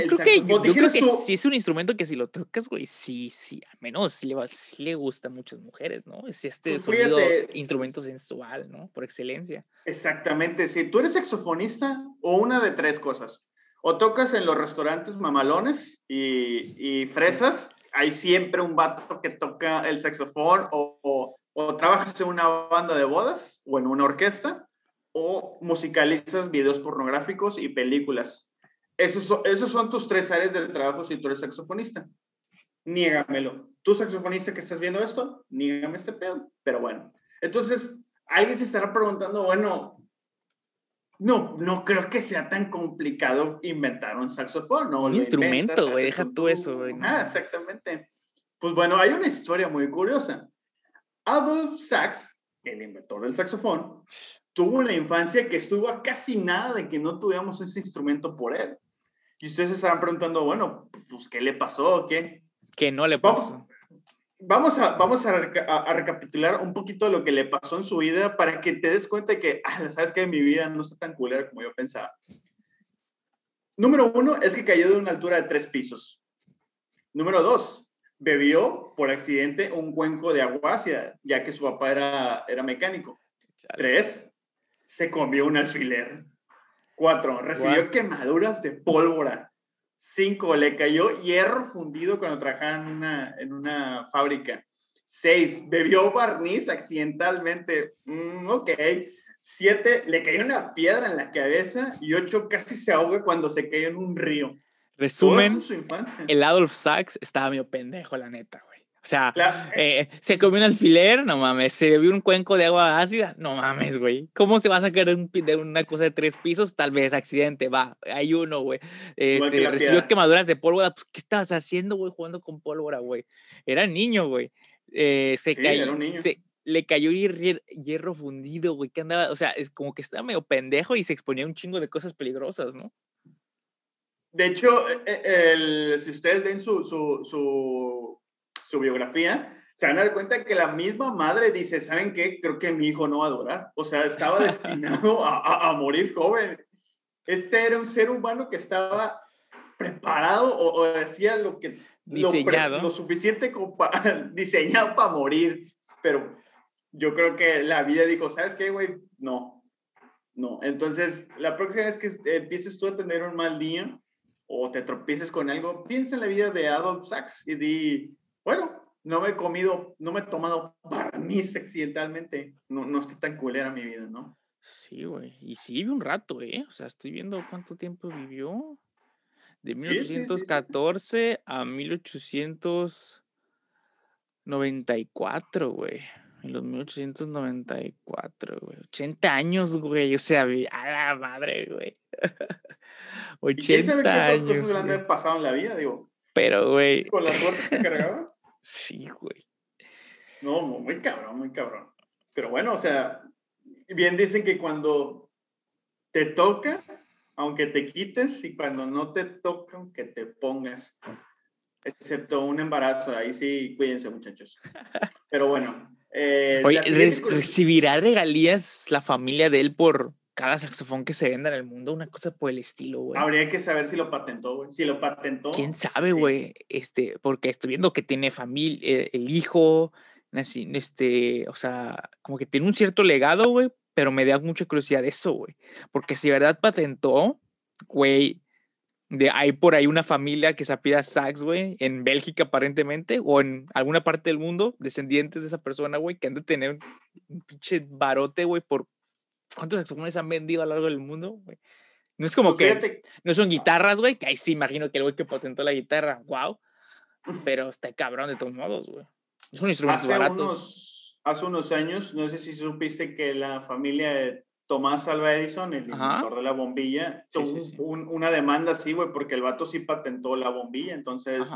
yo creo que, yo, creo que sí es un instrumento que si lo tocas, güey, sí, sí, al menos sí le, va, sí le gusta a muchas mujeres, ¿no? Es este pues sonido, instrumento sensual, ¿no? Por excelencia. Exactamente, si tú eres saxofonista o una de tres cosas, o tocas en los restaurantes mamalones y, y fresas, hay siempre un vato que toca el saxofón, o, o, o trabajas en una banda de bodas o en una orquesta, o musicalizas videos pornográficos y películas esos son, esos son tus tres áreas de trabajo si tú eres saxofonista. Niégamelo. Tú, saxofonista que estás viendo esto, niégame este pedo. Pero bueno, entonces alguien se estará preguntando, bueno, no, no creo que sea tan complicado inventar un saxofón. ¿no? Un instrumento, güey, deja tú eso, güey. Ah, exactamente. Pues bueno, hay una historia muy curiosa. Adolf Sax, el inventor del saxofón, tuvo una infancia que estuvo a casi nada de que no tuviéramos ese instrumento por él. Y ustedes se estarán preguntando, bueno, pues, ¿qué le pasó? ¿Qué? Que no le pasó. Vamos, a, vamos a, recapitular un poquito lo que le pasó en su vida para que te des cuenta de que, ah, sabes que mi vida no está tan culera como yo pensaba. Número uno es que cayó de una altura de tres pisos. Número dos, bebió por accidente un cuenco de agua ya que su papá era, era mecánico. Tres, se comió un alfiler. Cuatro, recibió quemaduras de pólvora. Cinco, le cayó hierro fundido cuando trabajaba en una, en una fábrica. Seis, bebió barniz accidentalmente. Mm, ok. Siete, le cayó una piedra en la cabeza. Y ocho, casi se ahoga cuando se cayó en un río. Resumen, el Adolf Sachs estaba medio pendejo, la neta, güey. O sea, eh, se comió un alfiler, no mames, se bebió un cuenco de agua ácida, no mames, güey. ¿Cómo se va a sacar de, una cosa de tres pisos? Tal vez accidente, va, hay uno, güey. Este, recibió quemaduras de pólvora, pues, ¿qué estabas haciendo, güey, jugando con pólvora, güey? Era niño, güey. Eh, se cayó, se, le cayó hierro fundido, güey, que andaba, o sea, es como que estaba medio pendejo y se exponía a un chingo de cosas peligrosas, ¿no? De hecho, e, e, el, si ustedes ven su, su, su, su, biografía, se van a dar cuenta que la misma madre dice, ¿saben qué? Creo que mi hijo no va a durar. O sea, estaba destinado a, a, morir joven. Este era un ser humano que estaba preparado o, o decía lo que... Diseñado. Lo, suficiente diseñado para morir. Pero yo creo que la vida dijo, ¿sabes qué, güey? No, no. Entonces, la próxima vez que empieces tú a tener un mal día, o te tropieces con algo, piensa en la vida de Adolf Sachs y di, bueno, no me he comido, no me he tomado barniz accidentalmente, no, no está tan culera mi vida, ¿no? Sí, güey, y sí vive un rato, ¿eh? O sea, estoy viendo cuánto tiempo vivió. De 1814 a 1894, güey. En los 1894, güey. 80 años, güey. O sea, a la madre, güey. 80 ¿Y quién sabe qué cosas han pasado en la vida, digo? Pero, güey. ¿Con la suerte se cargaba? Sí, güey. No, muy cabrón, muy cabrón. Pero bueno, o sea, bien dicen que cuando te toca, aunque te quites, y cuando no te toca, aunque te pongas. Excepto un embarazo, ahí sí, cuídense, muchachos. Pero bueno. Eh, Oye, ¿recibirá regalías la familia de él por cada saxofón que se venda en el mundo, una cosa por el estilo, güey. Habría que saber si lo patentó, güey. Si lo patentó. ¿Quién sabe, güey? Este, porque estoy viendo que tiene familia, eh, el hijo, este, o sea, como que tiene un cierto legado, güey, pero me da mucha curiosidad eso, güey. Porque si verdad patentó, güey, de hay por ahí una familia que se apida sax, güey, en Bélgica aparentemente, o en alguna parte del mundo, descendientes de esa persona, güey, que han de tener un pinche barote, güey, por ¿Cuántos saxofones han vendido a lo largo del mundo, güey? No es como pues que. No son guitarras, güey, que ahí sí imagino que el güey que patentó la guitarra, wow. Pero está cabrón de todos modos, güey. Es un instrumento hace Unos, hace unos años, no sé si supiste que la familia de Tomás Alva Edison, el inventor de la bombilla, tuvo una demanda así, güey, porque el vato sí patentó la bombilla. Entonces,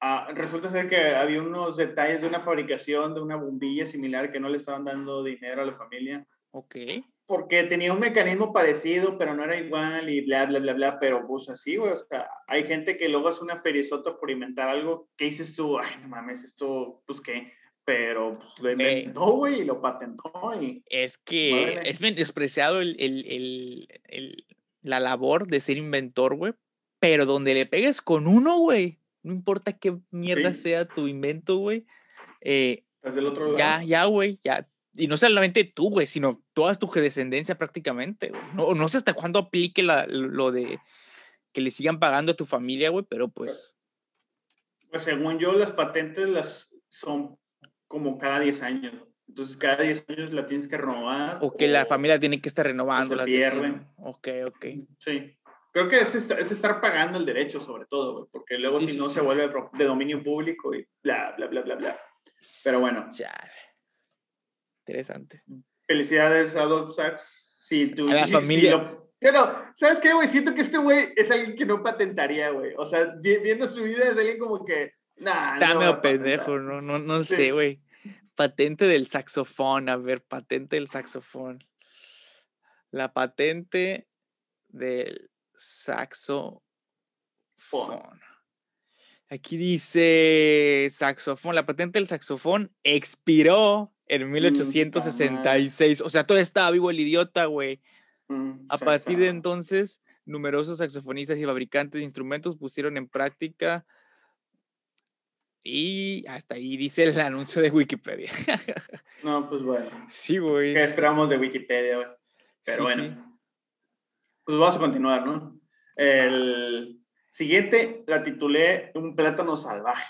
ah, resulta ser que había unos detalles de una fabricación de una bombilla similar que no le estaban dando dinero a la familia. Ok. Porque tenía un mecanismo parecido, pero no era igual y bla, bla, bla, bla, pero pues así, güey, o sea, hay gente que luego hace una ferizota por inventar algo que dices tú, ay, no mames, esto, pues qué, pero pues, lo inventó, güey, y lo patentó. Y, es que es despreciado el, el, el, la labor de ser inventor, güey, pero donde le pegues con uno, güey, no importa qué mierda sea tu invento, güey. Eh, del otro lado. Ya, ya, güey, ya y no solamente tú, güey, sino toda tu descendencia prácticamente, güey. No, no sé hasta cuándo aplique la, lo de que le sigan pagando a tu familia, güey, pero pues... Pues según yo, las patentes las son como cada 10 años. Entonces, cada 10 años la tienes que renovar. O que la familia tiene que estar renovando. Se pierden. Ok, ok. Sí. Creo que es, es estar pagando el derecho, sobre todo, güey, porque luego si no se vuelve de dominio público y bla, bla, bla, bla, bla. Pero bueno. Ya. Interesante. Felicidades a Doug Sachs. Sí, tú, a la familia. Pero, ¿sabes qué, güey? Siento que este güey es alguien que no patentaría, güey. O sea, viendo su vida es alguien como que. Nah, Está medio pendejo, no, no, no sé, güey. Patente del saxofón, a ver, patente del saxofón. La patente del saxofón. Aquí dice saxofón, la patente del saxofón expiró en 1866. O sea, todavía estaba vivo el idiota, güey. Mm, a partir de entonces, numerosos saxofonistas y fabricantes de instrumentos pusieron en práctica. Y hasta ahí dice el anuncio de Wikipedia. no, pues bueno. Sí, güey. ¿Qué esperamos de Wikipedia, güey? Pero bueno. Pues vamos a continuar, ¿no? El Siguiente, la titulé Un plátano salvaje.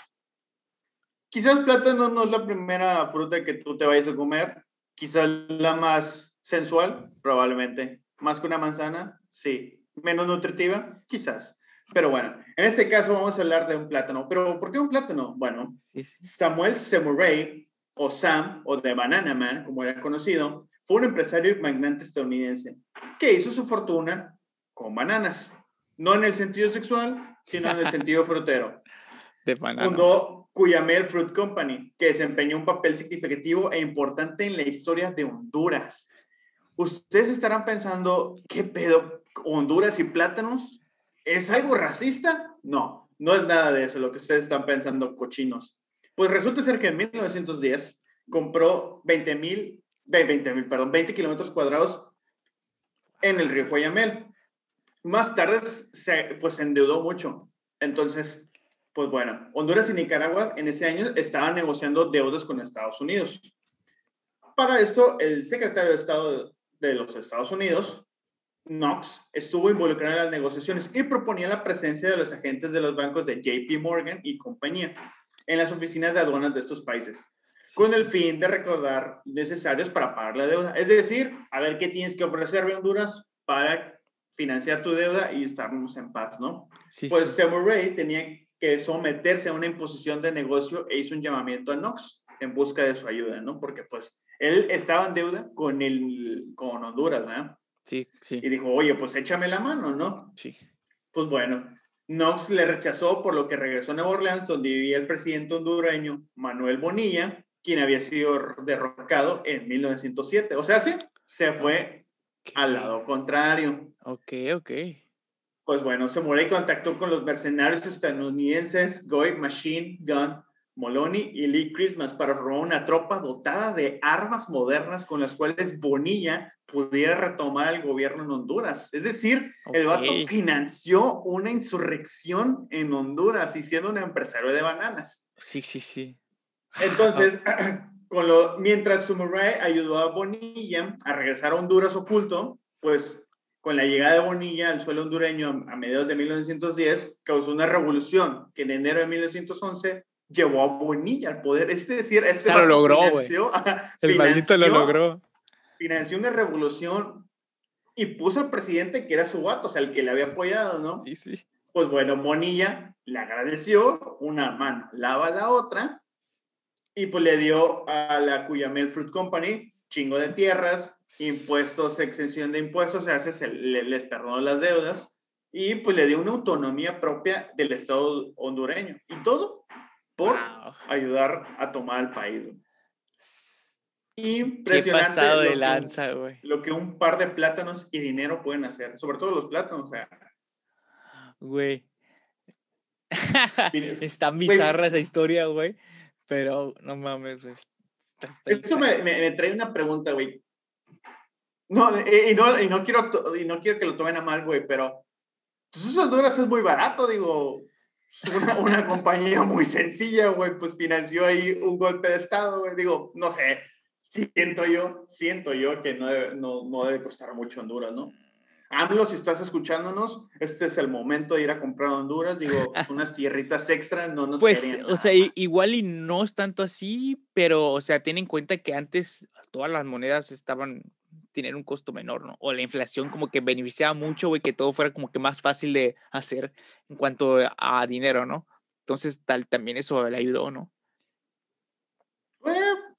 Quizás plátano no es la primera fruta que tú te vayas a comer, quizás la más sensual, probablemente. Más que una manzana, sí. Menos nutritiva, quizás. Pero bueno, en este caso vamos a hablar de un plátano. ¿Pero por qué un plátano? Bueno, Samuel Semurray, o Sam, o The Banana Man, como era conocido, fue un empresario y magnate estadounidense que hizo su fortuna con bananas. No en el sentido sexual, sino en el sentido frutero. De banana. Fundó Cuyamel Fruit Company, que desempeñó un papel significativo e importante en la historia de Honduras. Ustedes estarán pensando, ¿qué pedo? ¿Honduras y plátanos? ¿Es algo racista? No, no es nada de eso lo que ustedes están pensando, cochinos. Pues resulta ser que en 1910 compró 20 mil, 20 mil, perdón, 20 kilómetros cuadrados en el río Guayamel. Más tarde se pues, endeudó mucho. Entonces, pues bueno, Honduras y Nicaragua en ese año estaban negociando deudas con Estados Unidos. Para esto, el secretario de Estado de los Estados Unidos, Knox, estuvo involucrado en las negociaciones y proponía la presencia de los agentes de los bancos de JP Morgan y compañía en las oficinas de aduanas de estos países, con el fin de recordar necesarios para pagar la deuda. Es decir, a ver qué tienes que ofrecerme Honduras para financiar tu deuda y estarnos en paz, ¿no? Sí, pues sí. Ray tenía que someterse a una imposición de negocio e hizo un llamamiento a Knox en busca de su ayuda, ¿no? Porque pues él estaba en deuda con, el, con Honduras, ¿verdad? Sí, sí. Y dijo, oye, pues échame la mano, ¿no? Sí. Pues bueno, Knox le rechazó por lo que regresó a Nueva Orleans, donde vivía el presidente hondureño Manuel Bonilla, quien había sido derrocado en 1907. O sea, sí, se fue al lado contrario. Ok, ok. Pues bueno, y contactó con los mercenarios estadounidenses Goy Machine Gun Moloney y Lee Christmas para formar una tropa dotada de armas modernas con las cuales Bonilla pudiera retomar el gobierno en Honduras. Es decir, el vato financió una insurrección en Honduras y siendo un empresario de bananas. Sí, sí, sí. Entonces, con lo, mientras Sumuray ayudó a Bonilla a regresar a Honduras oculto, pues con la llegada de Bonilla al suelo hondureño a mediados de 1910, causó una revolución que en enero de 1911 llevó a Bonilla al poder. Es decir, este lo logró, güey. El maldito lo logró financió una revolución y puso al presidente que era su vato, o sea, el que le había apoyado, ¿no? Sí, sí. Pues bueno, Monilla le agradeció, una mano lava la otra, y pues le dio a la Cuyamel Fruit Company chingo de tierras, impuestos, exención de impuestos, se hace, se les perdonó las deudas, y pues le dio una autonomía propia del Estado hondureño. Y todo por ayudar a tomar el país. Impresionante. Qué pasado de lanza, güey. Lo que un par de plátanos y dinero pueden hacer, sobre todo los plátanos, o sea. Güey. está bizarra esa historia, güey. Pero no mames, güey. Eso me, me, trae una pregunta, güey. No, y no, y no, quiero, y no quiero que lo tomen a mal, güey, pero pues Honduras es muy barato, digo. Una, una compañía muy sencilla, güey, pues financió ahí un golpe de Estado, güey. Digo, no sé, siento yo, siento yo que no debe, no, no debe costar mucho Honduras, ¿no? AMLO, si estás escuchándonos, este es el momento de ir a comprar Honduras. Digo, unas tierritas extra no nos Pues, o sea, igual y no es tanto así, pero, o sea, ten en cuenta que antes todas las monedas estaban, tener un costo menor, ¿no? O la inflación como que beneficiaba mucho, güey, que todo fuera como que más fácil de hacer en cuanto a dinero, ¿no? Entonces, tal, también eso le ayudó, ¿no?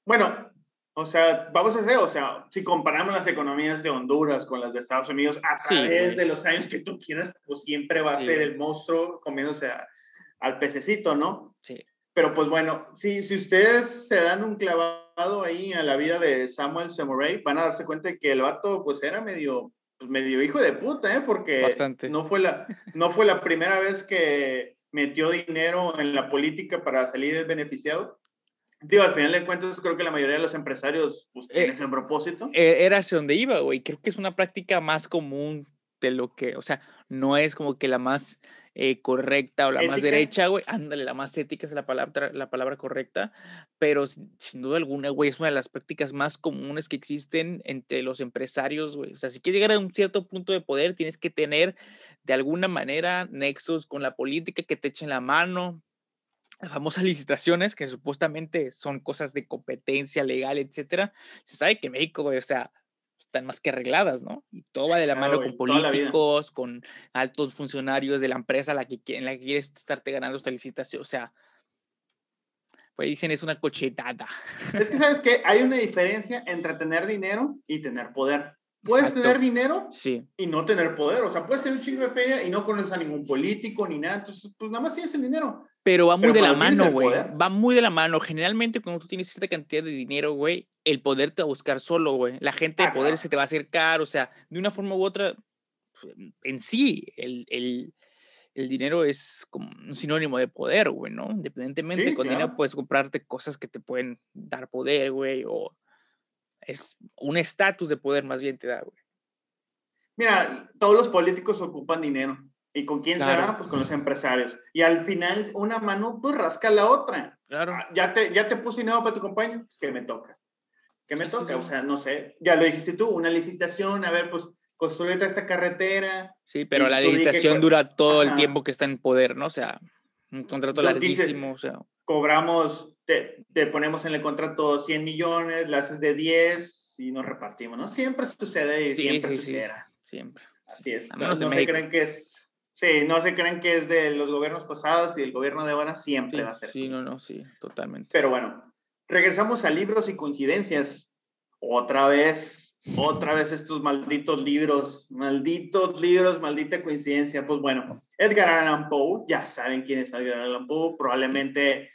bueno, o sea, vamos a hacer, o sea, si comparamos las economías de Honduras con las de Estados Unidos a través de los años que tú quieras, pues siempre va a ser el monstruo comiéndose al pececito, ¿no? Sí. Pero pues bueno, si, si ustedes se dan un clavado ahí a la vida de Samuel Samurai, van a darse cuenta de que el vato pues era medio, pues, medio hijo de puta, ¿eh? Porque No, fue la, no fue la primera vez que metió dinero en la política para salir el beneficiado. Digo, al final de cuentas, creo que la mayoría de los empresarios pues, tienen eh, ese propósito. Eh, era hacia donde iba, güey. Creo que es una práctica más común de lo que, o sea, no es como que la más eh, correcta o la más derecha, güey. Ándale, la más ética es la palabra, la palabra correcta, pero sin duda alguna, güey, es una de las prácticas más comunes que existen entre los empresarios, güey. O sea, si quieres llegar a un cierto punto de poder, tienes que tener de alguna manera nexos con la política que te echen la mano, las famosas licitaciones, que supuestamente son cosas de competencia legal, etcétera, se sabe que México, güey, o sea, están más que arregladas, ¿no? Y todo va de la mano con políticos, con altos funcionarios de la empresa la que, en la que quieres estarte ganando esta licitación. O sea, pues dicen es una cochinada. Es que sabes que hay una diferencia entre tener dinero y tener poder. Puedes tener dinero sí. y no tener poder. O sea, puedes tener un chingo de feria y no conoces a ningún político ni nada. Entonces, pues nada más tienes el dinero. Pero va muy de la mano, güey. Va muy de la mano. Generalmente, cuando tú tienes cierta cantidad de dinero, güey, el poder te va a buscar solo, güey. La gente de ah, poder se te va a acercar. O sea, de una forma u otra, pues, en sí, el, el, el dinero es como un sinónimo de poder, güey, ¿no? Independientemente, con dinero puedes comprarte cosas que te pueden dar poder, güey, o es un estatus de poder más bien te da, güey. Mira, todos los políticos ocupan dinero. ¿Y con quién se va? Pues con los empresarios. Y al final, una mano, pues rasca la otra. Claro. Ah, ya te, ya te puse dinero para tu compañero, es que me toca. ¿Qué me toca? O sea, no sé. Ya lo dijiste tú, una licitación, a ver, pues construyete esta carretera. Sí, pero la licitación dura todo el tiempo que está en poder, ¿no? O sea, un contrato larguísimo, o sea. Cobramos, te, te, ponemos en el contrato 100 millones, la haces de 10 y nos repartimos, ¿no? Siempre sucede y siempre sucederá. siempre. Así es. No, no se creen que es Sí, no se creen que es de los gobiernos pasados y el gobierno de ahora siempre va a ser. Sí, no, no, sí, totalmente. Pero bueno, regresamos a libros y coincidencias. Otra vez, otra vez estos malditos libros, malditos libros, maldita coincidencia. Pues bueno, Edgar Allan Poe, ya saben quién es Edgar Allan Poe, probablemente,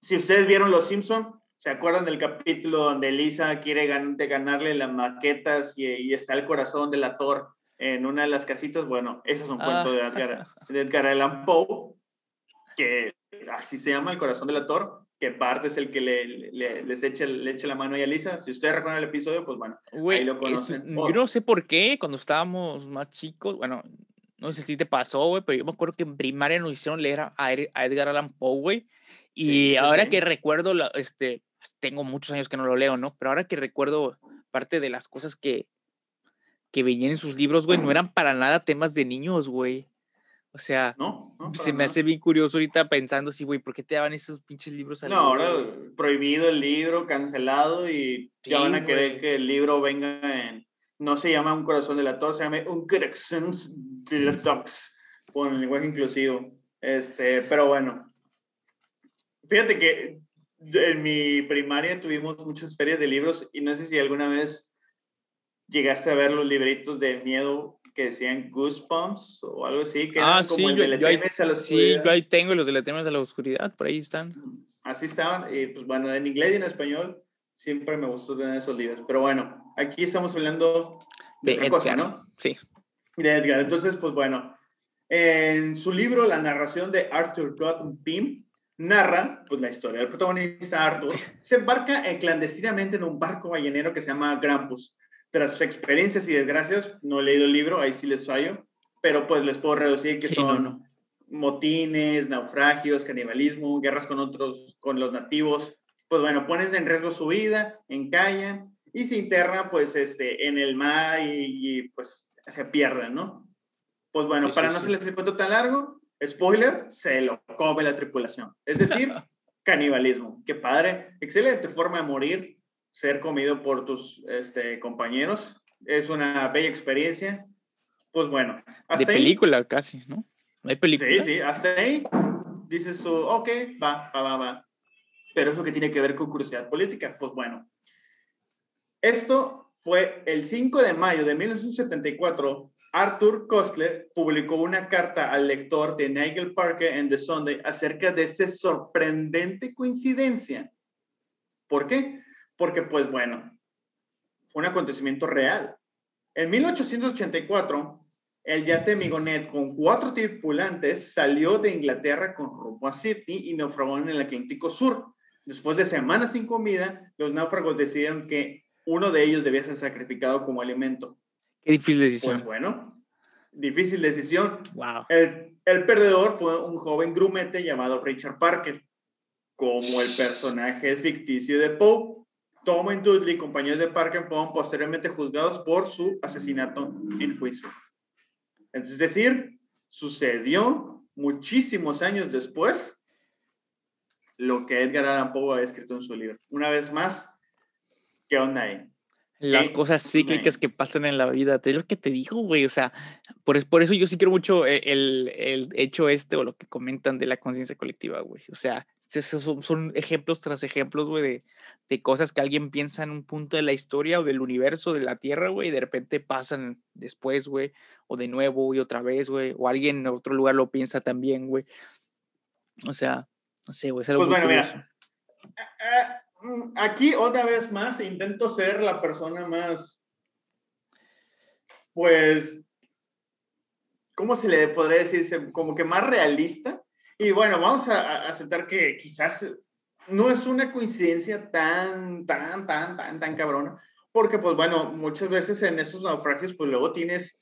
si ustedes vieron Los Simpson, ¿se acuerdan del capítulo donde Lisa quiere ganarle las maquetas y, y está el corazón de la torre? En una de las casitas, bueno, ese es un cuento de, Edgar, ah. de Edgar Allan Poe, que así se llama El corazón del actor, que Bart es el que le, le, les echa, le echa la mano a Lisa. Si ustedes recuerdan el episodio, pues bueno, ahí lo conocen. yo no sé por qué, cuando estábamos más chicos, bueno, no sé si te pasó, güey, pero yo me acuerdo que en primaria nos hicieron leer a, a Edgar Allan Poe, güey, y ahora que recuerdo, este, tengo muchos años que no lo leo, ¿no? Pero ahora que recuerdo parte de las cosas que, que venían en sus libros, güey, no eran para nada temas de niños, güey. O sea, no, se me hace bien curioso ahorita pensando así, güey, ¿por qué te daban esos pinches libros No, ahora prohibido el libro, cancelado y ya van a querer que el libro venga en. No se llama Un corazón de la se llama Un corazón de la con el lenguaje inclusivo. Este, pero bueno. Fíjate que en mi primaria tuvimos muchas ferias de libros y no sé si alguna vez llegaste a ver los libritos de miedo que decían Goosebumps o algo así, que ah, como sí, el de yo, ahí, a la Sí, yo ahí tengo los de la a la oscuridad, por ahí están. Así estaban, y pues bueno, en inglés y en español siempre me gustó tener esos libros. Pero bueno, aquí estamos hablando de, otra cosa, ¿no? Sí. De Edgar. Entonces, pues bueno, en su libro, la narración de Arthur Gordon Pym, narra pues, la historia del protagonista Arthur. Se embarca clandestinamente en un barco ballenero que se llama Grampus tras sus experiencias y desgracias, no he leído el libro, ahí sí les fallo, pero pues les puedo reducir que son motines, naufragios, canibalismo, guerras con otros, con los nativos, pues bueno, ponen en riesgo su vida, encallan y se internan pues este, en el mar y, pues se pierden, ¿no? Pues bueno, para no hacerles el cuento tan largo, spoiler, se lo come la tripulación. Es decir, canibalismo. Qué padre, excelente forma de morir, ser comido por tus este, compañeros. Es una bella experiencia. Pues bueno. Hasta de película casi, ¿no? ¿No hay película? Sí, sí, hasta ahí dices tú, ok, va, va, va, va. Pero eso que tiene que ver con curiosidad política, pues bueno. Esto fue el 5 de mayo de 1974. Arthur Kostler publicó una carta al lector de Nigel Parker en The Sunday acerca de esta sorprendente coincidencia. ¿Por qué? Porque pues bueno, fue un acontecimiento real. En 1884, el yate Migonet con cuatro tripulantes salió de Inglaterra con rumbo a Sydney y naufragó en el Atlántico Sur. Después de semanas sin comida, los náufragos decidieron que uno de ellos debía ser sacrificado como alimento. Qué difícil decisión. Pues bueno, difícil decisión. Wow. El, el perdedor fue un joven grumete llamado Richard Parker. Como el personaje ficticio de Poe, Tom Dudley y compañeros de Parker fueron posteriormente juzgados por su asesinato en juicio. Es decir, sucedió muchísimos años después lo que Edgar Allan Poe había escrito en su libro. Una vez más, ¿qué onda ahí? Las cosas cíclicas que pasan en la vida, te lo que te digo, güey, o sea, por, por eso yo sí quiero mucho eh, el, el, hecho este o lo que comentan de la conciencia colectiva, güey, o sea, son, son ejemplos tras ejemplos, güey, de, de, cosas que alguien piensa en un punto de la historia o del universo, de la Tierra, güey, y de repente pasan después, güey, o de nuevo, y otra vez, güey, o alguien en otro lugar lo piensa también, güey. O sea, no sé, güey, es algo pues bueno, mira, Mm, aquí otra vez más intento ser la persona más, pues, ¿cómo se le podría decir? Como que más realista. Y bueno, vamos a, aceptar que quizás no es una coincidencia tan, tan, tan, tan, tan cabrona, porque pues bueno, muchas veces en esos naufragios, pues luego tienes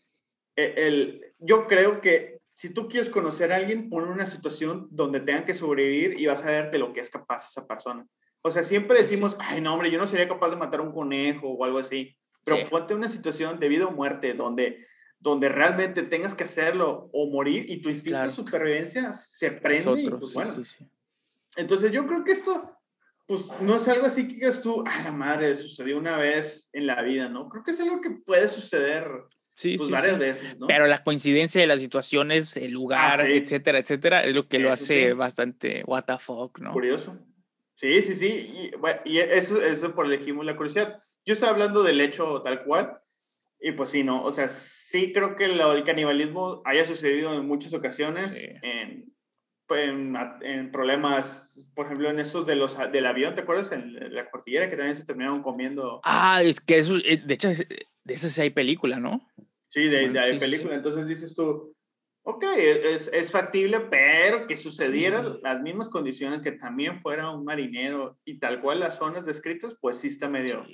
el, el yo creo que si tú quieres conocer a alguien, pon una situación donde tengan que sobrevivir y vas a ver de lo que es capaz esa persona. O sea, siempre decimos, ay, no, hombre, yo no sería capaz de matar un conejo o algo así. Pero ponte una situación de vida o muerte donde, donde realmente tengas que hacerlo o morir y tu instinto de supervivencia se prende. y pues, bueno. Entonces, yo creo que esto, pues, no es algo así que digas tú, ay, la madre, sucedió una vez en la vida, ¿no? Creo que es algo que puede suceder. Sí, pues, varias veces, ¿no? Pero la coincidencia de las situaciones, el lugar, ah, etcétera, etcétera, es lo que lo hace bastante what the fuck, ¿no? Curioso. Sí, sí, sí. Y, y eso, eso por elegimos la curiosidad. Yo estoy hablando del hecho tal cual. Y pues sí, ¿no? O sea, sí creo que el canibalismo haya sucedido en muchas ocasiones, en, en, problemas, por ejemplo, en estos de los, del avión, ¿te acuerdas? En la cordillera que también se terminaron comiendo. Ah, es que eso, eh, de hecho, de eso sí hay película, ¿no? Sí, de, de hay película. Entonces dices tú, ok, es, es, factible, pero que sucedieran las mismas condiciones, que también fuera un marinero y tal cual las zonas descritas, pues sí está medio,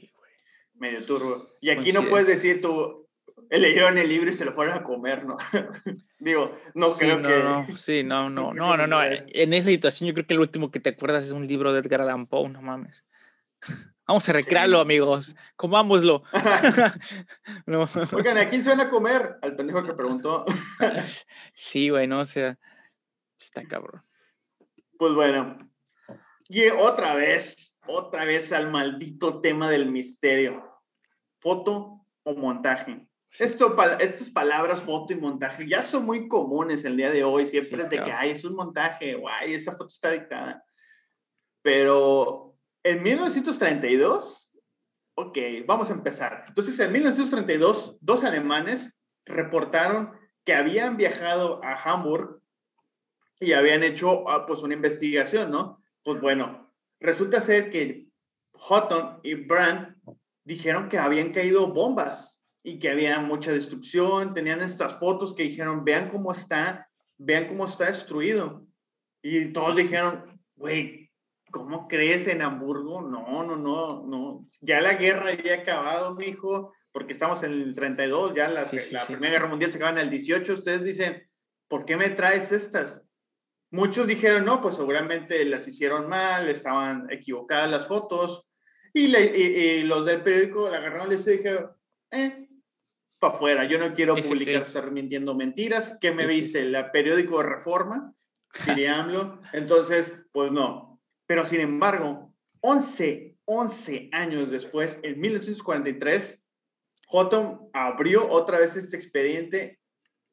medio turbo. Y aquí no puedes decir tú, leyeron el libro y se lo fueron a comer, ¿no? Digo, no creo que... No, sí, no, no, no, no, no. En esa situación yo creo que el último que te acuerdas es un libro de Edgar Allan Poe, no mames. Vamos a recrearlo, amigos. Comámoslo. no. Oigan, ¿a quién se van a comer? Al pendejo que preguntó. sí, güey, no, o sea, está cabrón. Pues bueno. Y otra vez, otra vez al maldito tema del misterio. ¿Foto o montaje? Esto, estas palabras, foto y montaje, ya son muy comunes el día de hoy. Siempre es de que, ay, es un montaje, guay, esa foto está dictada. Pero en 1932, ok, vamos a empezar. Entonces, en 1932, dos alemanes reportaron que habían viajado a Hamburg y habían hecho ah, pues una investigación, ¿no? Pues bueno, resulta ser que Houghton y Brandt dijeron que habían caído bombas y que había mucha destrucción, tenían estas fotos que dijeron, vean cómo está, vean cómo está destruido. Y todos dijeron, güey, ¿Cómo crees en Hamburgo? No, no, no, no. Ya la guerra ya ha acabado, mijo, porque estamos en el 32, ya la, la Primera Guerra Mundial se acaba en el 18. Ustedes dicen, ¿por qué me traes estas? Muchos dijeron, no, pues seguramente las hicieron mal, estaban equivocadas las fotos. Y, los del periódico la agarraron y les dijeron, eh, para afuera, yo no quiero publicar, estar mintiendo mentiras. ¿Qué me viste? ¿El periódico de Reforma? Entonces, pues no, pero sin embargo, 11, 11 años después, en 1943, Houghton abrió otra vez este expediente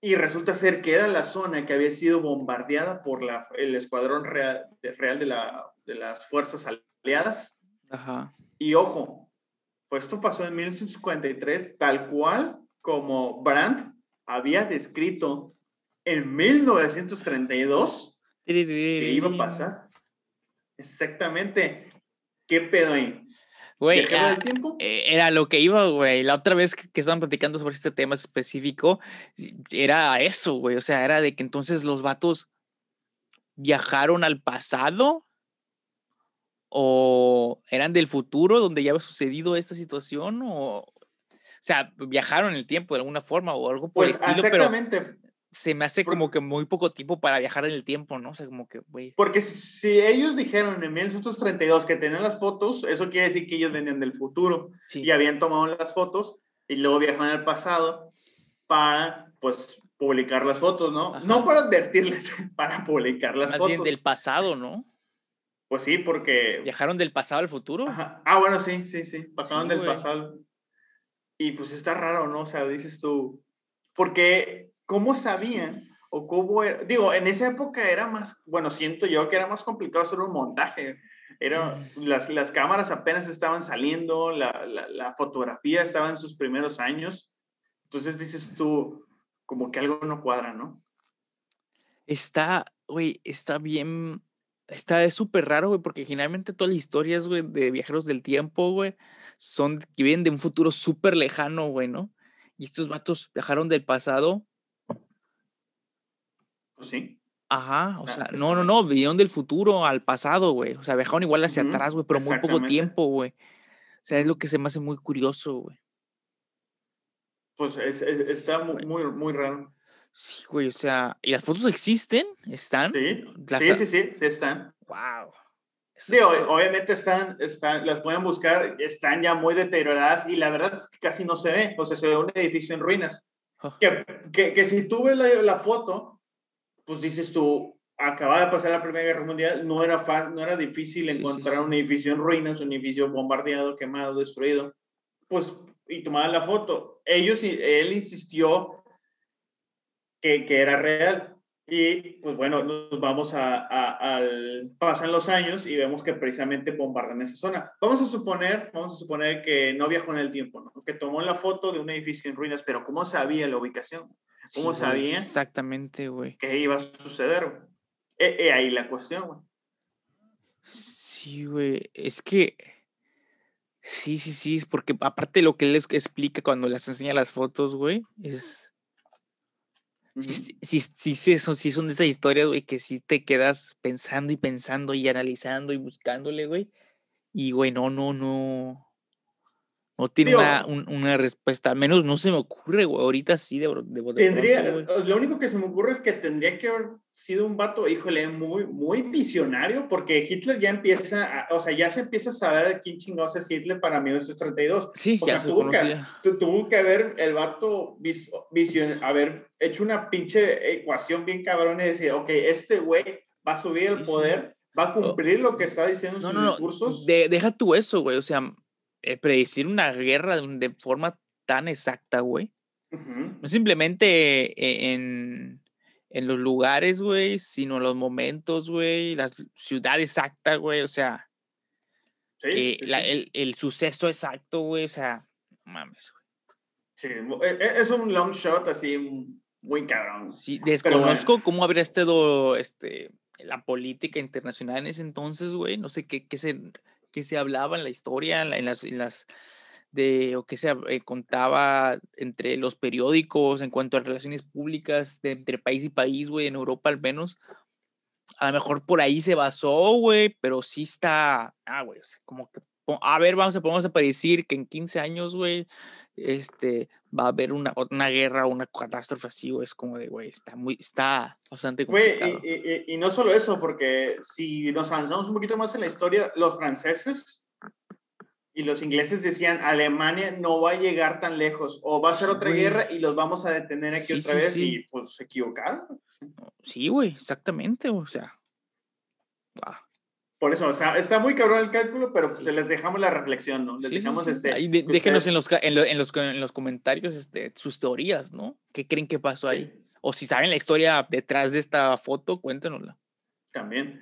y resulta ser que era la zona que había sido bombardeada por la, el escuadrón real, real de, la, de, las fuerzas aliadas. Ajá. Y ojo, pues esto pasó en 1943, tal cual como Brandt había descrito en 1932 que iba a pasar. Exactamente. ¿Qué pedo ahí? Güey, ah, tiempo? Eh, era lo que iba, güey. La otra vez que, estaban platicando sobre este tema específico, era eso, güey. O sea, era de que entonces los vatos viajaron al pasado o eran del futuro donde ya había sucedido esta situación o sea, viajaron en el tiempo de alguna forma o algo por el Pues estilo, pero exactamente. se me hace como que muy poco tiempo para viajar en el tiempo, ¿no? O sea, como que, güey. Porque si ellos dijeron en 1932 que tenían las fotos, eso quiere decir que ellos venían del futuro Sí. y habían tomado las fotos y luego viajaron al pasado para, pues, publicar las fotos, ¿no? Ajá. No para advertirles, para publicar las Más fotos. bien del pasado, ¿no? Pues sí, porque... Viajaron del pasado al futuro. Ajá. Ah, bueno, sí, sí, sí, pasaron Sí, del güey. pasado. Y pues está raro, ¿no? O sea, dices tú, porque ¿cómo sabían? O cómo era? Digo, en esa época era más, bueno, siento yo que era más complicado hacer un montaje. Era, Mm. las, las cámaras apenas estaban saliendo, la, la, la fotografía estaba en sus primeros años. Entonces dices tú, como que algo no cuadra, ¿no? Está, güey, está bien. Está es súper raro, güey, porque generalmente todas las historias, güey, de viajeros del tiempo, güey, son que vienen de un futuro súper lejano, güey, ¿no? Y estos vatos viajaron del pasado. Pues sí. Ajá, o Ah, sea, no, no, no, vinieron del futuro al pasado, güey. O sea, viajaron igual hacia atrás, güey, pero muy poco tiempo, güey. O sea, es lo que se me hace muy curioso, güey. Pues es- es- está muy, muy raro. Sí, güey, o sea, ¿y las fotos existen? ¿Están? Sí, Las sí, sí, sí, sí están. Wow. Obviamente están, están, las pueden buscar, están ya muy deterioradas y la verdad es que casi no se ve, o sea, se ve un edificio en ruinas. Oh. Que, que, que si tú ves la, la foto, pues dices tú, acaba de pasar la Primera Guerra Mundial, no era, fa- no era difícil Sí, encontrar sí. un edificio en ruinas, un edificio bombardeado, quemado, destruido, pues, y tomar la foto. Ellos, él insistió que, que era real. Y pues bueno, nos vamos a, a- al, pasan los años y vemos que precisamente bombardean esa zona. Vamos a suponer, vamos a suponer que no viajó en el tiempo, ¿no? que tomó la foto de un edificio en ruinas, pero ¿cómo sabía la ubicación? Sí, ¿Cómo güey, sabía? Exactamente, güey. ¿Qué iba a suceder? güey? Eh, eh, ahí la cuestión, güey. Sí, güey. Es que. Sí, sí, sí. Es porque aparte lo que él les explica cuando les enseña las fotos, güey, es. Sí, sí, sí, sí son, sí son esas historias, güey, que sí te quedas pensando y pensando y analizando y buscándole, güey. Y, güey, no, no, no. No tiene Digo- una, un- una respuesta. Al menos no se me ocurre, güey. Ahorita sí, de, de, de Tendría, pronto, lo único que se me ocurre es que tendría que haber sido un vato, híjole, muy, muy visionario, porque Hitler ya empieza, a- o sea, ya se empieza a saber de quién chingados es Hitler para 1932. Sí, O ya sea, se tuvo que, conocía. tuvo que haber el vato vis- visión, haber hecho una pinche ecuación bien cabrón y decir, ok, este güey va a subir Sí, el sí. poder, va a cumplir lo que está diciendo en No, sus no, no. discursos. de- deja tú eso, güey. O sea, eh, predecir una guerra de, un- de forma tan exacta, güey. Ujú. No simplemente e- en, en los lugares, güey, sino en los momentos, güey, la ci- ciudad exacta, güey. O sea, Sí, eh, sí, la- el, el suceso exacto, güey. O sea, no mames, güey. Sí, e- e- es un long shot así muy cabrón. Sí, bueno. desconozco cómo habría estado este, la política internacional en ese entonces, güey. No sé qué, qué, se, qué se hablaba en la historia, en, la- en las, en las de o qué se eh, contaba entre los periódicos en cuanto a relaciones públicas de entre país y país, güey, en Europa al menos. A lo mejor por ahí se basó, güey, pero sí está, ah, güey, o sea, como que, a ver, vamos a, vamos a predecir que en 15 años, güey, este, va a haber una, una guerra una catástrofe así, güey, es como de, güey, está muy, está bastante Güey, complicado. y, y- y- y no solo eso, porque si nos avanzamos un poquito más en la historia, los franceses y los ingleses decían, Alemania no va a llegar tan lejos, o va a ser otra güey. guerra y los vamos a detener aquí Sí, otra sí, vez, sí. y pues se equivocaron. Sí, güey, exactamente, o sea. guau. Por eso, o sea, está muy cabrón el cálculo, pero pues Sí. les dejamos la reflexión, ¿no? Les Sí, dejamos sí. este... Ahí de- que déjenos ustedes- en los, en, lo- en los, en los comentarios este, sus teorías, ¿no? ¿Qué creen que pasó ahí? O si saben la historia detrás de esta foto, cuéntenosla. También.